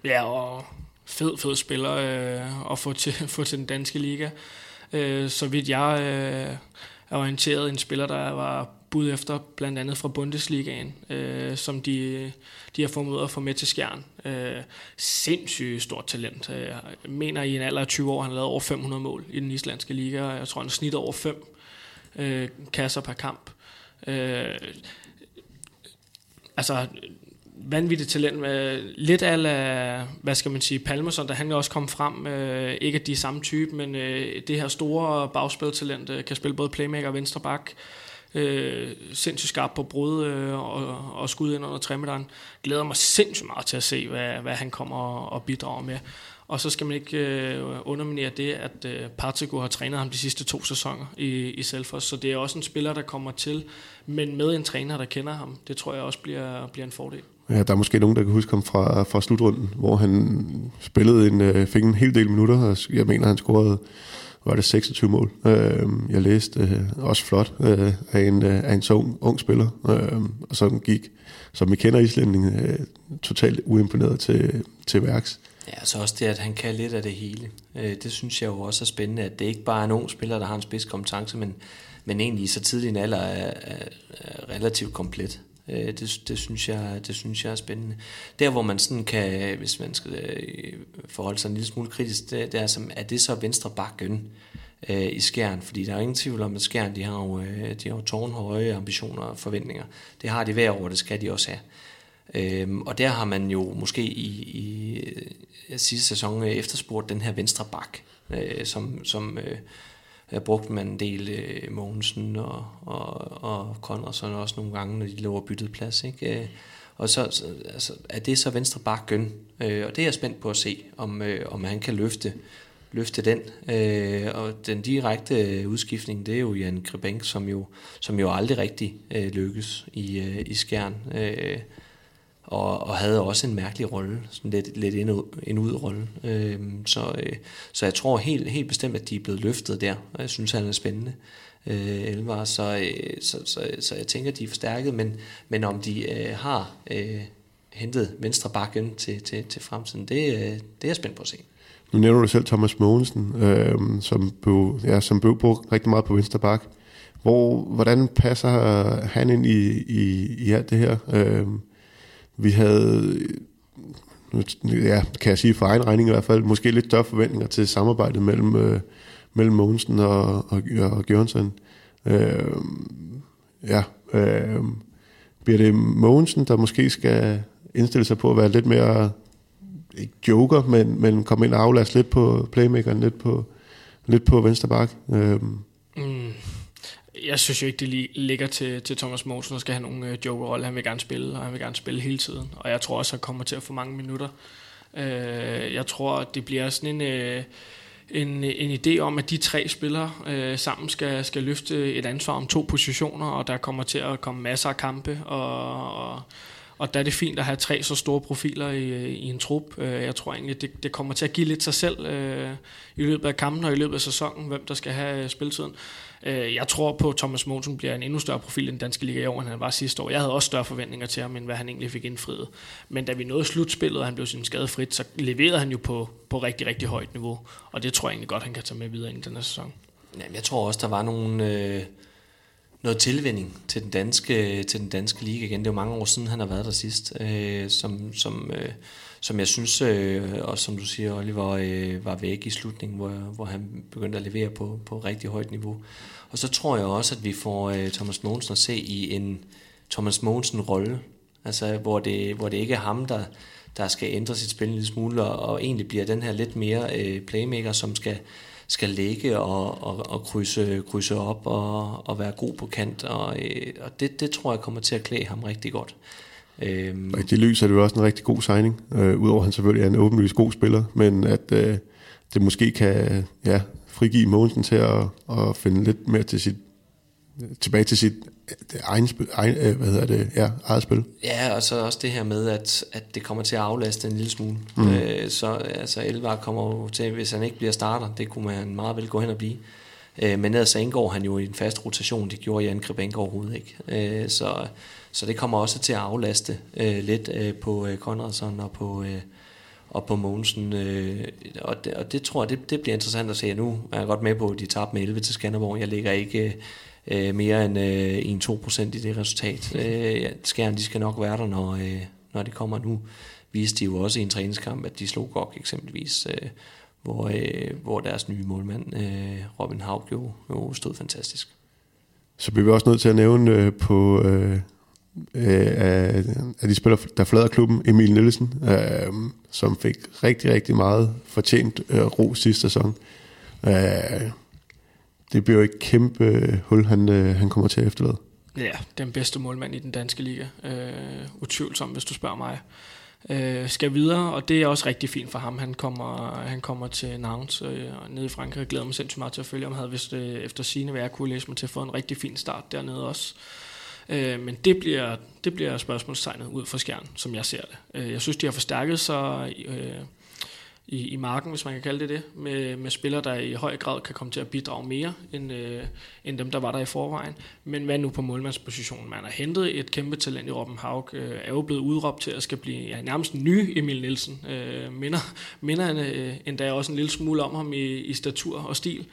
Speaker 4: Ja, og fed, fed spiller øh, at få til, få til den danske liga. Øh, så vidt jeg øh, er orienteret, en spiller, der var bud efter, blandt andet fra Bundesligaen, øh, som de, de har formået at få med til skjern. Øh, sindssygt stort talent. Øh, jeg mener, i en alder af 20 år, han har lavet over 500 mål i den islandske liga. Jeg tror, han snitter over 5 øh, kasser per kamp. Øh, altså, vanvittigt talent. Med lidt af, hvad skal man sige, Palmerson, der han også kom frem. Øh, ikke at de er samme type, men øh, det her store bagspiltalent øh, kan spille både playmaker og venstre bak. Øh, sindssygt skarp på brud øh, og, og skud ind under træmeteren. Glæder mig sindssygt meget til at se, hvad, hvad han kommer og, og bidrager med. Og så skal man ikke øh, underminere det, at øh, Partigo har trænet ham de sidste to sæsoner i, i Selfos, så det er også en spiller, der kommer til, men med en træner, der kender ham. Det tror jeg også bliver, bliver en fordel.
Speaker 2: Ja, der er måske nogen, der kan huske ham fra, fra slutrunden, hvor han spillede en, øh, fik en hel del minutter, og jeg mener, han scorede var det 26 mål. Øh, jeg læste øh, også flot øh, af, en, øh, af en så ung, ung spiller, øh, og så gik, som vi kender islændingen, øh, totalt uimponeret til, til værks.
Speaker 3: Ja, så også det, at han kan lidt af det hele. Øh, det synes jeg jo også er spændende, at det ikke bare er en ung spiller, der har en spidskompetence, men, men egentlig i så tidlig en alder er, er, er relativt komplet. Øh, det, det, synes jeg, det synes jeg er spændende. Der, hvor man sådan kan, hvis man skal øh, forholde sig en lille smule kritisk, det, det er, som, er det så venstre bakken øh, i skæren? Fordi der er ingen tvivl om, at skæren de har jo, øh, de har jo tårnhøje ambitioner og forventninger. Det har de hver år, det skal de også have. Øhm, og der har man jo måske i, i øh, sidste sæson øh, efterspurgt den her venstre bak, øh, som, som øh, der brugte man en del øh, Mogensen og, og, og Conradsen også nogle gange, når de lå byttet plads. Ikke? Øh, og så, så altså, er det så venstre bakken, øh, og det er jeg spændt på at se, om, øh, om han kan løfte, løfte den. Øh, og den direkte øh, udskiftning, det er jo Jan Kribank, som jo, som jo aldrig rigtig øh, lykkes i, øh, i skærn. Øh, og, og havde også en mærkelig rolle, sådan lidt, lidt en, en ud rolle. Øh, så, øh, så jeg tror helt, helt bestemt, at de er blevet løftet der, og jeg synes, han er spændende. Øh, Elvar, så, øh, så, så, så jeg tænker, at de er forstærket, men, men om de øh, har øh, hentet venstre bakken til, til, til fremtiden, det, øh, det er jeg spændt på at se.
Speaker 2: Nu nævner du selv Thomas Mogensen, øh, som, blev, ja, som blev brugt rigtig meget på venstre bak. Hvor, hvordan passer han ind i, i, i alt det her? Øh, vi havde, ja, kan jeg sige for egen regning i hvert fald, måske lidt større forventninger til samarbejdet mellem, øh, mellem Mogensen og, og, og Gjørnsen. Øh, ja, øh, bliver det Mogensen, der måske skal indstille sig på at være lidt mere, ikke joker, men, men komme ind og aflaste lidt på playmakeren, lidt på, lidt på venstre bak. Øh, mm
Speaker 4: jeg synes jo ikke, det ligger til, til Thomas Mogensen at skal have nogle øh, jokerrolle. Han vil gerne spille, og han vil gerne spille hele tiden. Og jeg tror også, han kommer til at få mange minutter. Øh, jeg tror, det bliver sådan en... Øh, en, en idé om, at de tre spillere øh, sammen skal, skal løfte et ansvar om to positioner, og der kommer til at komme masser af kampe, og, og, og der er det fint at have tre så store profiler i, i en trup. Øh, jeg tror egentlig, det, det kommer til at give lidt sig selv øh, i løbet af kampen og i løbet af sæsonen, hvem der skal have øh, spilletiden. Øh, jeg tror på, at Thomas Mogensen bliver en endnu større profil i den danske liga i år, end han var sidste år. Jeg havde også større forventninger til ham, end hvad han egentlig fik indfriet. Men da vi nåede slutspillet, og han blev sin skadefrit, så leverede han jo på, på rigtig, rigtig højt niveau. Og det tror jeg egentlig godt, han kan tage med videre ind i den her sæson.
Speaker 3: Jamen, jeg tror også, der var nogle... Øh noget tilvænning til den danske til den danske liga igen. Det er jo mange år siden han har været der sidst, øh, som som øh, som jeg synes øh, og som du siger Oliver øh, var væk i slutningen, hvor hvor han begyndte at levere på på rigtig højt niveau. Og så tror jeg også at vi får øh, Thomas Mogensen at se i en Thomas Mogensen rolle, altså hvor det hvor det ikke er ham der der skal ændre sit spil en lille smule og, og egentlig bliver den her lidt mere øh, playmaker som skal skal ligge og, og, og krydse, krydse op og, og være god på kant, og, øh, og det, det tror jeg kommer til at klæde ham rigtig godt.
Speaker 2: Øhm. Og i det lys er det jo også en rigtig god signing, øh, udover at han selvfølgelig er en åbenlyst god spiller, men at øh, det måske kan ja, frigive Mogensen til at, at finde lidt mere til sit, tilbage til sit egen, spil, egen, øh, hvad hedder det, ja, eget spil.
Speaker 3: Ja, og så også det her med, at, at det kommer til at aflaste en lille smule. Mm. Øh, så altså, Elvar kommer jo til, hvis han ikke bliver starter, det kunne man meget vel gå hen og blive. Øh, men ellers så indgår han jo i en fast rotation, det gjorde Jan Kribank overhovedet ikke. Øh, så, så det kommer også til at aflaste øh, lidt øh, på øh, Konradsson og på... Øh, og på Mogensen, øh, og, det, og det tror jeg, det, det bliver interessant at se. Nu er jeg godt med på, at de tabte med 11 til Skanderborg. Jeg ligger ikke øh, mere end øh, 1-2% i det resultat. Øh, ja, skærmen, de skal nok være der, når, øh, når det kommer nu. Viste de jo også i en træningskamp, at de slog godt eksempelvis, øh, hvor, øh, hvor deres nye målmand, øh, Robin Haug, jo, jo stod fantastisk.
Speaker 2: Så bliver vi også nødt til at nævne øh, på... Øh, øh af, af de spillere, der forlader klubben, Emil Nielsen, øh, som fik rigtig, rigtig meget fortjent øh, ro sidste sæson. Øh, det bliver jo et kæmpe hul, han, øh, han kommer til at efterlade.
Speaker 4: Ja, den bedste målmand i den danske liga. Øh, utvivlsomt, hvis du spørger mig. Øh, skal videre, og det er også rigtig fint for ham. Han kommer, han kommer til Nantes øh, nede i Frankrig. Jeg glæder mig sindssygt meget til at følge ham. Havde vist øh, efter sine værk kunne læse mig til at få en rigtig fin start dernede også. Øh, men det bliver, det bliver spørgsmålstegnet ud fra skærmen, som jeg ser det. Øh, jeg synes, de har forstærket sig øh, i, i marken, hvis man kan kalde det det, med, med spillere, der i høj grad kan komme til at bidrage mere, end, øh, end dem, der var der i forvejen. Men hvad nu på målmandspositionen? Man har hentet et kæmpe talent i Robben Haug, øh, er jo blevet udråbt til at skal blive ja, nærmest en ny Emil Nielsen. Øh, minder minder han, øh, endda også en lille smule om ham i, i statur og stil.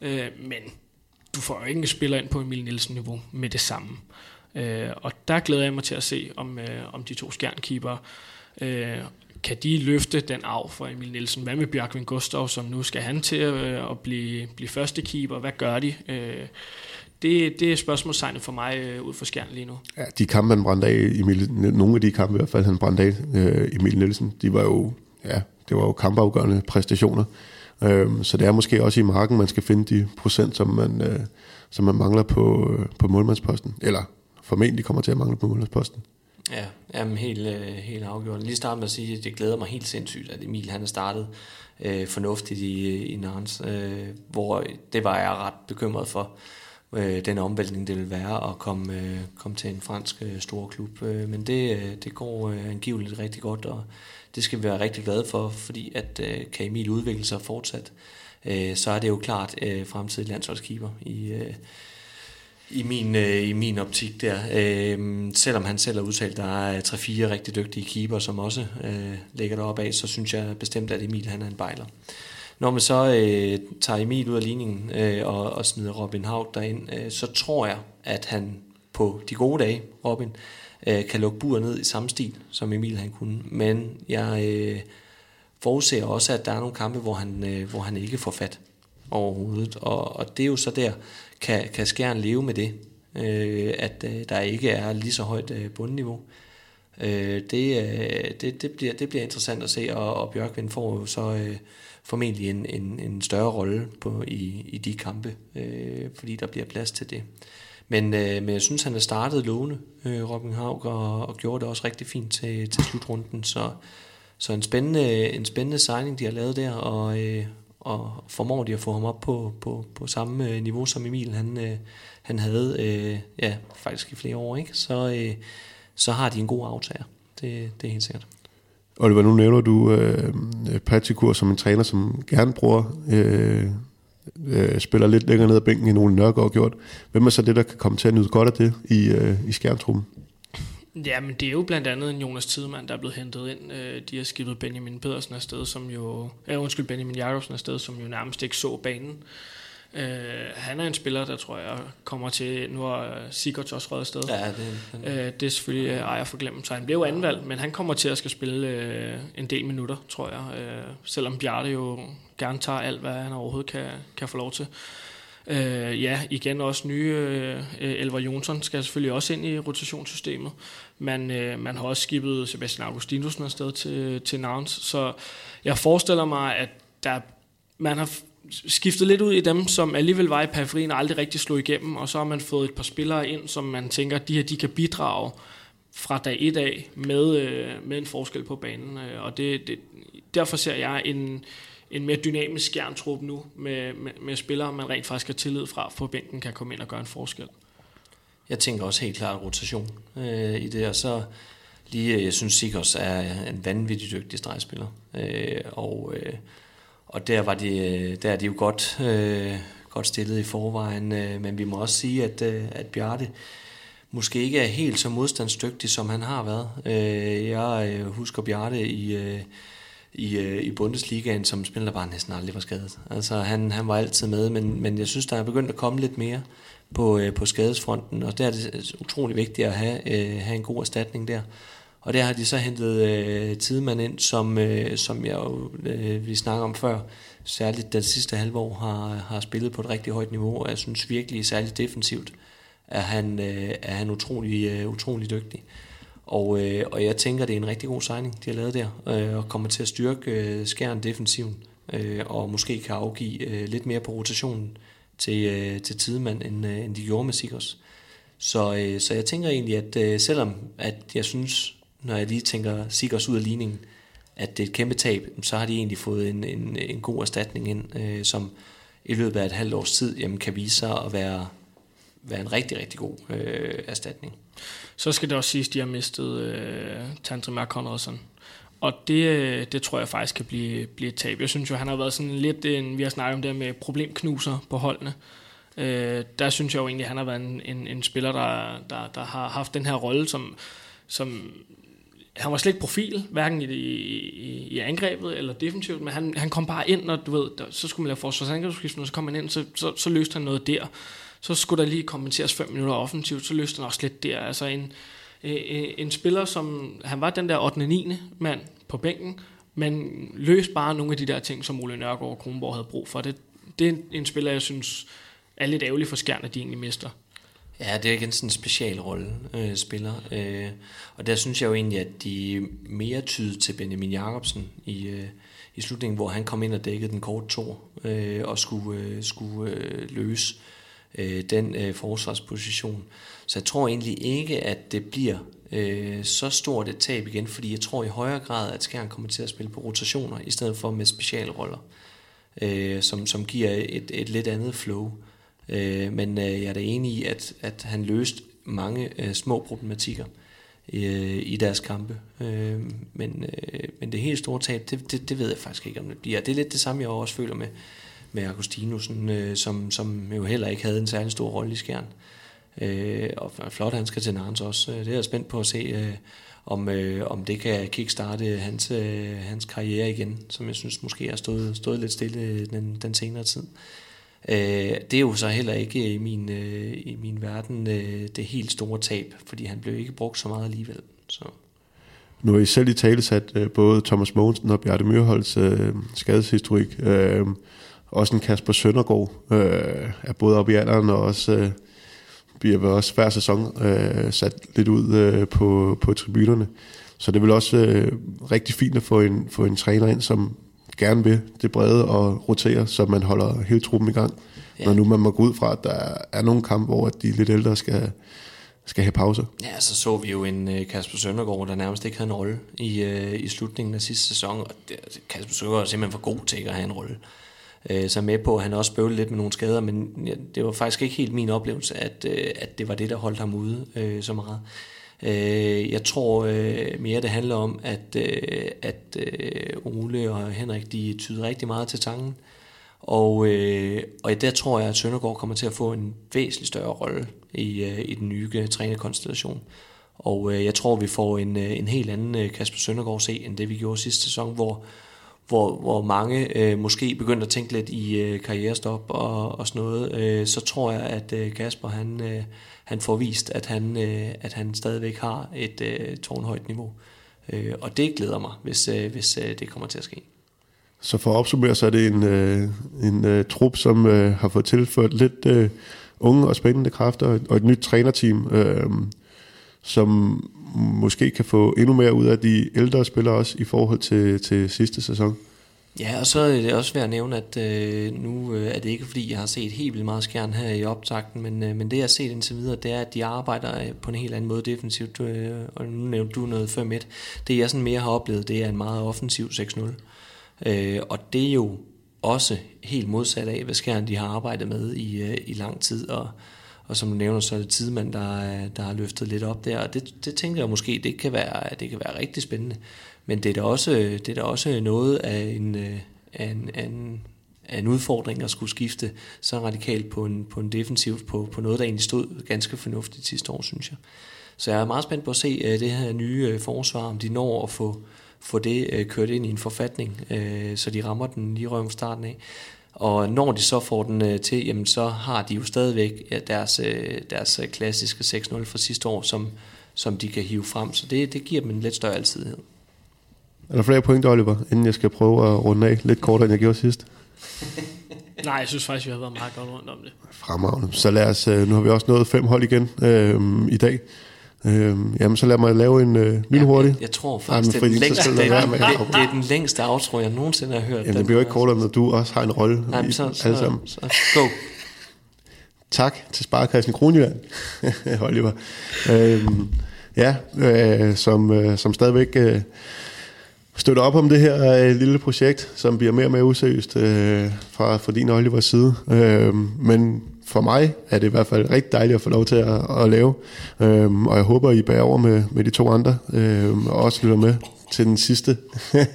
Speaker 4: Øh, men du får jo ikke en spiller ind på Emil Nielsen-niveau med det samme. Øh, og der glæder jeg mig til at se, om, øh, om de to skjernkeepere øh, kan de løfte den af for Emil Nielsen? Hvad med Bjørkvin Gustav, som nu skal han til at, at blive, blive første keeper? Hvad gør de? Øh, det, det er spørgsmålstegnet for mig øh, ud for skærn lige nu.
Speaker 2: Ja, de kampe, han brændte af, Emil, nogle af de kampe i hvert fald, han brændte af, øh, Emil Nielsen, de var jo, ja, det var jo kampafgørende præstationer. Øh, så det er måske også i marken, man skal finde de procent, som man, øh, som man mangler på, øh, på målmandsposten. Eller formentlig kommer til at mangle på målmandsposten.
Speaker 3: Ja, jamen helt, øh, helt afgjort. Lige starte med at sige, at det glæder mig helt sindssygt, at Emil han er startet øh, fornuftigt i, i Nantes, øh, hvor det var jeg ret bekymret for, øh, den omvæltning det vil være at komme, øh, komme til en fransk øh, stor klub. Øh, men det, øh, det går øh, angiveligt rigtig godt, og det skal vi være rigtig glade for, fordi at øh, kan Emil udvikle sig fortsat, øh, så er det jo klart øh, fremtidig landsholdskeeper i, øh, i min, øh, i min optik der. Øh, selvom han selv har udtalt, at der er øh, 3-4 rigtig dygtige keeper, som også øh, ligger deroppe af, så synes jeg bestemt, at Emil han er en bejler. Når man så øh, tager Emil ud af ligningen øh, og, og smider Robin Haug derind, øh, så tror jeg, at han på de gode dage, Robin, øh, kan lukke buret ned i samme stil, som Emil han kunne. Men jeg øh, forudser også, at der er nogle kampe, hvor han, øh, hvor han ikke får fat overhovedet. Og, og det er jo så der, kan, kan skæren leve med det, øh, at øh, der ikke er lige så højt øh, bundniveau. Øh, det, øh, det, det, bliver, det bliver interessant at se, og, og Bjørkvind får jo så øh, formentlig en, en, en større rolle på, i, i de kampe, øh, fordi der bliver plads til det. Men, øh, men jeg synes, han har startet lovende, øh, Robin Haug, og, og gjorde det også rigtig fint til, til slutrunden. Så, så en, spændende, en spændende signing, de har lavet der, og, øh, og formår de at få ham op på, på, på samme øh, niveau, som Emil han, øh, han havde øh, ja, faktisk i flere år, ikke? Så, øh, så har de en god aftager. Det, det er helt sikkert.
Speaker 2: Oliver, nu nævner du øh, Patrikur som en træner, som gerne bruger øh, øh, spiller lidt længere ned ad bænken, end Ole Nørgaard gjort. Hvem er så det, der kan komme til at nyde godt af det i, øh, i skærmtrummen?
Speaker 4: Ja, men det er jo blandt andet en Jonas Tidemand, der er blevet hentet ind. Øh, de har skibet Benjamin Pedersen afsted, som jo... Ja, undskyld, Benjamin Jacobsen afsted, som jo nærmest ikke så banen. Uh, han er en spiller, der tror jeg kommer til... Nu har Sigurds også røget afsted.
Speaker 3: Ja, det,
Speaker 4: er, uh, det er selvfølgelig ejer for glemt, så han blev anvalgt, men han kommer til at skal spille uh, en del minutter, tror jeg. Uh, selvom Bjarte jo gerne tager alt, hvad han overhovedet kan, kan få lov til. Øh, Øh, ja, igen også nye øh, Elver Jonsson skal selvfølgelig også ind i rotationssystemet. Man, øh, man har også skibet Sebastian Augustinusen afsted til, til Nouns, så jeg forestiller mig, at der, man har skiftet lidt ud i dem, som alligevel var i periferien og aldrig rigtig slog igennem, og så har man fået et par spillere ind, som man tænker, de her de kan bidrage fra dag et af med, øh, med en forskel på banen. Øh, og det, det, derfor ser jeg en, en mere dynamisk skjerntrup nu, med, med, med spillere, man rent faktisk har tillid fra, for bænken kan komme ind og gøre en forskel.
Speaker 3: Jeg tænker også helt klart rotation øh, i det, og så lige, øh, jeg synes Sikos er en vanvittig dygtig stregspiller, øh, og, øh, og der, var de, øh, der er de jo godt, øh, godt stillet i forvejen, øh, men vi må også sige, at, øh, at Bjarte måske ikke er helt så modstandsdygtig, som han har været. Øh, jeg øh, husker Bjarte i... Øh, i, øh, i Bundesligaen, som spiller bare næsten aldrig var skadet. Altså han, han var altid med, men, men jeg synes, der er begyndt at komme lidt mere på, øh, på skadesfronten, og der er det utrolig vigtigt at have, øh, have en god erstatning der. Og der har de så hentet øh, Tidemand ind, som, øh, som jeg jo, øh, vi snakker om før, særligt det sidste halve år har, har spillet på et rigtig højt niveau, og jeg synes virkelig, særligt defensivt, er han, øh, er han utrolig, øh, utrolig dygtig. Og, øh, og jeg tænker, det er en rigtig god signing, de har lavet der, øh, og kommer til at styrke øh, skæren defensiven, øh, og måske kan afgive øh, lidt mere på rotationen til, øh, til Tidemand, end, øh, end de gjorde med Sikos. Så, øh, så jeg tænker egentlig, at øh, selvom at jeg synes, når jeg lige tænker Sikos ud af ligningen, at det er et kæmpe tab, så har de egentlig fået en, en, en god erstatning ind, øh, som i løbet af et halvt års tid jamen, kan vise sig at være være en rigtig, rigtig god øh, erstatning.
Speaker 4: Så skal det også siges, at de har mistet øh, Tantri Conradsen. Og det, øh, det tror jeg faktisk kan blive, blive et tab. Jeg synes jo, han har været sådan lidt, en, vi har snakket om det med problemknuser på holdene. Øh, der synes jeg jo egentlig, at han har været en, en, en spiller, der, der, der har haft den her rolle, som, som han var slet ikke profil, hverken i, i, i angrebet eller defensivt, men han, han kom bare ind, og du ved, der, så skulle man lave forsvarsangrebsskiften, og så kom han ind, så, så, så løste han noget der. Så skulle der lige kommenteres 5 minutter offensivt, så løste han også lidt der. Altså en, en, en spiller, som han var den der 8. 9. mand på bænken, men løste bare nogle af de der ting, som Ole Nørgaard og Kronborg havde brug for. Det, det er en, spiller, jeg synes er lidt ærgerlig for Skjern, at de egentlig mister.
Speaker 3: Ja, det er igen sådan en specialrolle øh, spiller. Øh, og der synes jeg jo egentlig, at de mere tyder til Benjamin Jacobsen i, øh, i slutningen, hvor han kom ind og dækkede den korte tor øh, og skulle, øh, skulle øh, løse øh, Øh, den øh, forsvarsposition. Så jeg tror egentlig ikke, at det bliver øh, så stort et tab igen, fordi jeg tror i højere grad, at Skjern kommer til at spille på rotationer, i stedet for med specialroller, øh, som, som giver et, et lidt andet flow. Øh, men øh, jeg er da enig i, at, at han løste mange øh, små problematikker øh, i deres kampe. Øh, men, øh, men det helt store tab, det, det, det ved jeg faktisk ikke, om det bliver. Det er lidt det samme, jeg også føler med, med Augustinusen, øh, som, som jo heller ikke havde en særlig stor rolle i skjern. Øh, og flot, han skal til Narns også. Øh, det er jeg spændt på at se, øh, om, øh, om det kan kickstarte hans, øh, hans karriere igen, som jeg synes måske har stået, stået lidt stille øh, den, den senere tid. Øh, det er jo så heller ikke øh, i min, øh, i min verden øh, det helt store tab, fordi han blev ikke brugt så meget alligevel. Så.
Speaker 2: Nu har I selv i tale sat øh, både Thomas Mogensen og Bjarte Myrholds øh, skadeshistorik. Øh, også en Kasper Søndergaard øh, er både oppe i alderen og også... Øh, bliver også hver sæson øh, sat lidt ud øh, på, på tribunerne. Så det vil også øh, rigtig fint at få en, få en træner ind, som gerne vil det brede og rotere, så man holder hele truppen i gang. Ja. Når nu man må gå ud fra, at der er nogle kampe, hvor de lidt ældre skal, skal have pauser.
Speaker 3: Ja, så så vi jo en uh, Kasper Søndergaard, der nærmest ikke havde en rolle i, uh, i slutningen af sidste sæson, og det, Kasper Søndergaard er simpelthen for god til at have en rolle. Øh, så med på, at han også bøvlede lidt med nogle skader, men ja, det var faktisk ikke helt min oplevelse, at, øh, at det var det, der holdt ham ude øh, så meget. Øh, jeg tror øh, mere, det handler om, at, øh, at øh, Ole og Henrik, de tyder rigtig meget til tangen. Og, øh, og der tror jeg, at Søndergaard kommer til at få en væsentlig større rolle i, øh, i den nye øh, trænerkonstellation. Og øh, jeg tror, vi får en, øh, en helt anden øh, Kasper Søndergaard se, end det vi gjorde sidste sæson, hvor, hvor, hvor mange øh, måske begyndte at tænke lidt i øh, karrierestop og, og sådan noget. Øh, så tror jeg, at øh, Kasper han, øh, han får vist, at han, øh, at han stadigvæk har et øh, tårnhøjt niveau. Øh, og det glæder mig, hvis, øh, hvis øh, det kommer til at ske.
Speaker 2: Så for at opsummere, så er det en, øh, en øh, trup, som øh, har fået tilført lidt øh, unge og spændende kræfter, og et nyt trænerteam, øh, som måske kan få endnu mere ud af de ældre spillere også i forhold til, til sidste sæson.
Speaker 3: Ja, og så er det også værd at nævne, at øh, nu øh, er det ikke fordi, jeg har set helt vildt meget skjern her i optakten, men, øh, men det jeg har set indtil videre, det er, at de arbejder øh, på en helt anden måde defensivt, øh, og nu nævnte du noget 5-1. Det jeg sådan mere har oplevet, det er en meget offensiv 6-0. Øh, og det er jo også helt modsat af, hvad skjern de har arbejdet med i, øh, i lang tid, og, og som du nævner, så er det Tidemand, der, der har løftet lidt op der, og det, det tænker jeg måske, det kan være, det kan være rigtig spændende. Men det er da også, det er da også noget af en, øh, af en, af en, af en udfordring at skulle skifte så radikalt på en, på en defensiv, på, på noget, der egentlig stod ganske fornuftigt sidste år, synes jeg. Så jeg er meget spændt på at se uh, det her nye uh, forsvar, om de når at få, få det uh, kørt ind i en forfatning, uh, så de rammer den lige røven starten af. Og når de så får den uh, til, jamen, så har de jo stadigvæk uh, deres, uh, deres klassiske 6-0 fra sidste år, som, som de kan hive frem. Så det, det giver dem en lidt større altidighed.
Speaker 2: Er der flere point, Oliver, inden jeg skal prøve at runde af lidt kortere, end jeg gjorde sidst?
Speaker 4: Nej, jeg synes faktisk, vi har været meget godt rundt om det.
Speaker 2: Fremragende. Så lad os, øh, nu har vi også nået fem hold igen øh, i dag. Øh, jamen, så lad mig lave en øh, lille hurtig.
Speaker 3: Jeg, jeg tror faktisk, det, er den længste, det, er, det, det er den længste outro, jeg nogensinde har hørt.
Speaker 2: Jamen, det bliver jo ikke kortere, når du også har en rolle
Speaker 3: Nej, i, så, alle sammen. Så, så, go.
Speaker 2: Tak til Sparkassen Kronjylland, Oliver. Øh, ja, øh, som, øh, som stadigvæk... Øh, støtter op om det her øh, lille projekt, som bliver mere og mere useriøst øh, fra, fra din Olivers side. Øh, men for mig er det i hvert fald rigtig dejligt at få lov til at, at lave. Øhm, og jeg håber, I bærer over med, med de to andre, øhm, og også lytter med til den sidste,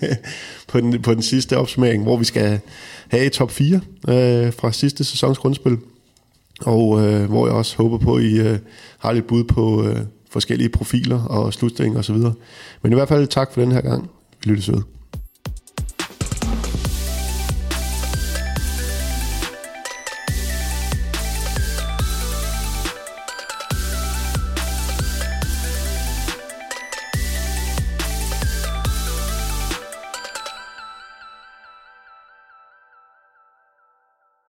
Speaker 2: på, den, på den sidste opsummering, hvor vi skal have top 4 øh, fra sidste sæsons grundspil. Og øh, hvor jeg også håber på, at I øh, har lidt bud på øh, forskellige profiler og slutstillinger osv. Men i hvert fald tak for den her gang. Vi lyttes ved.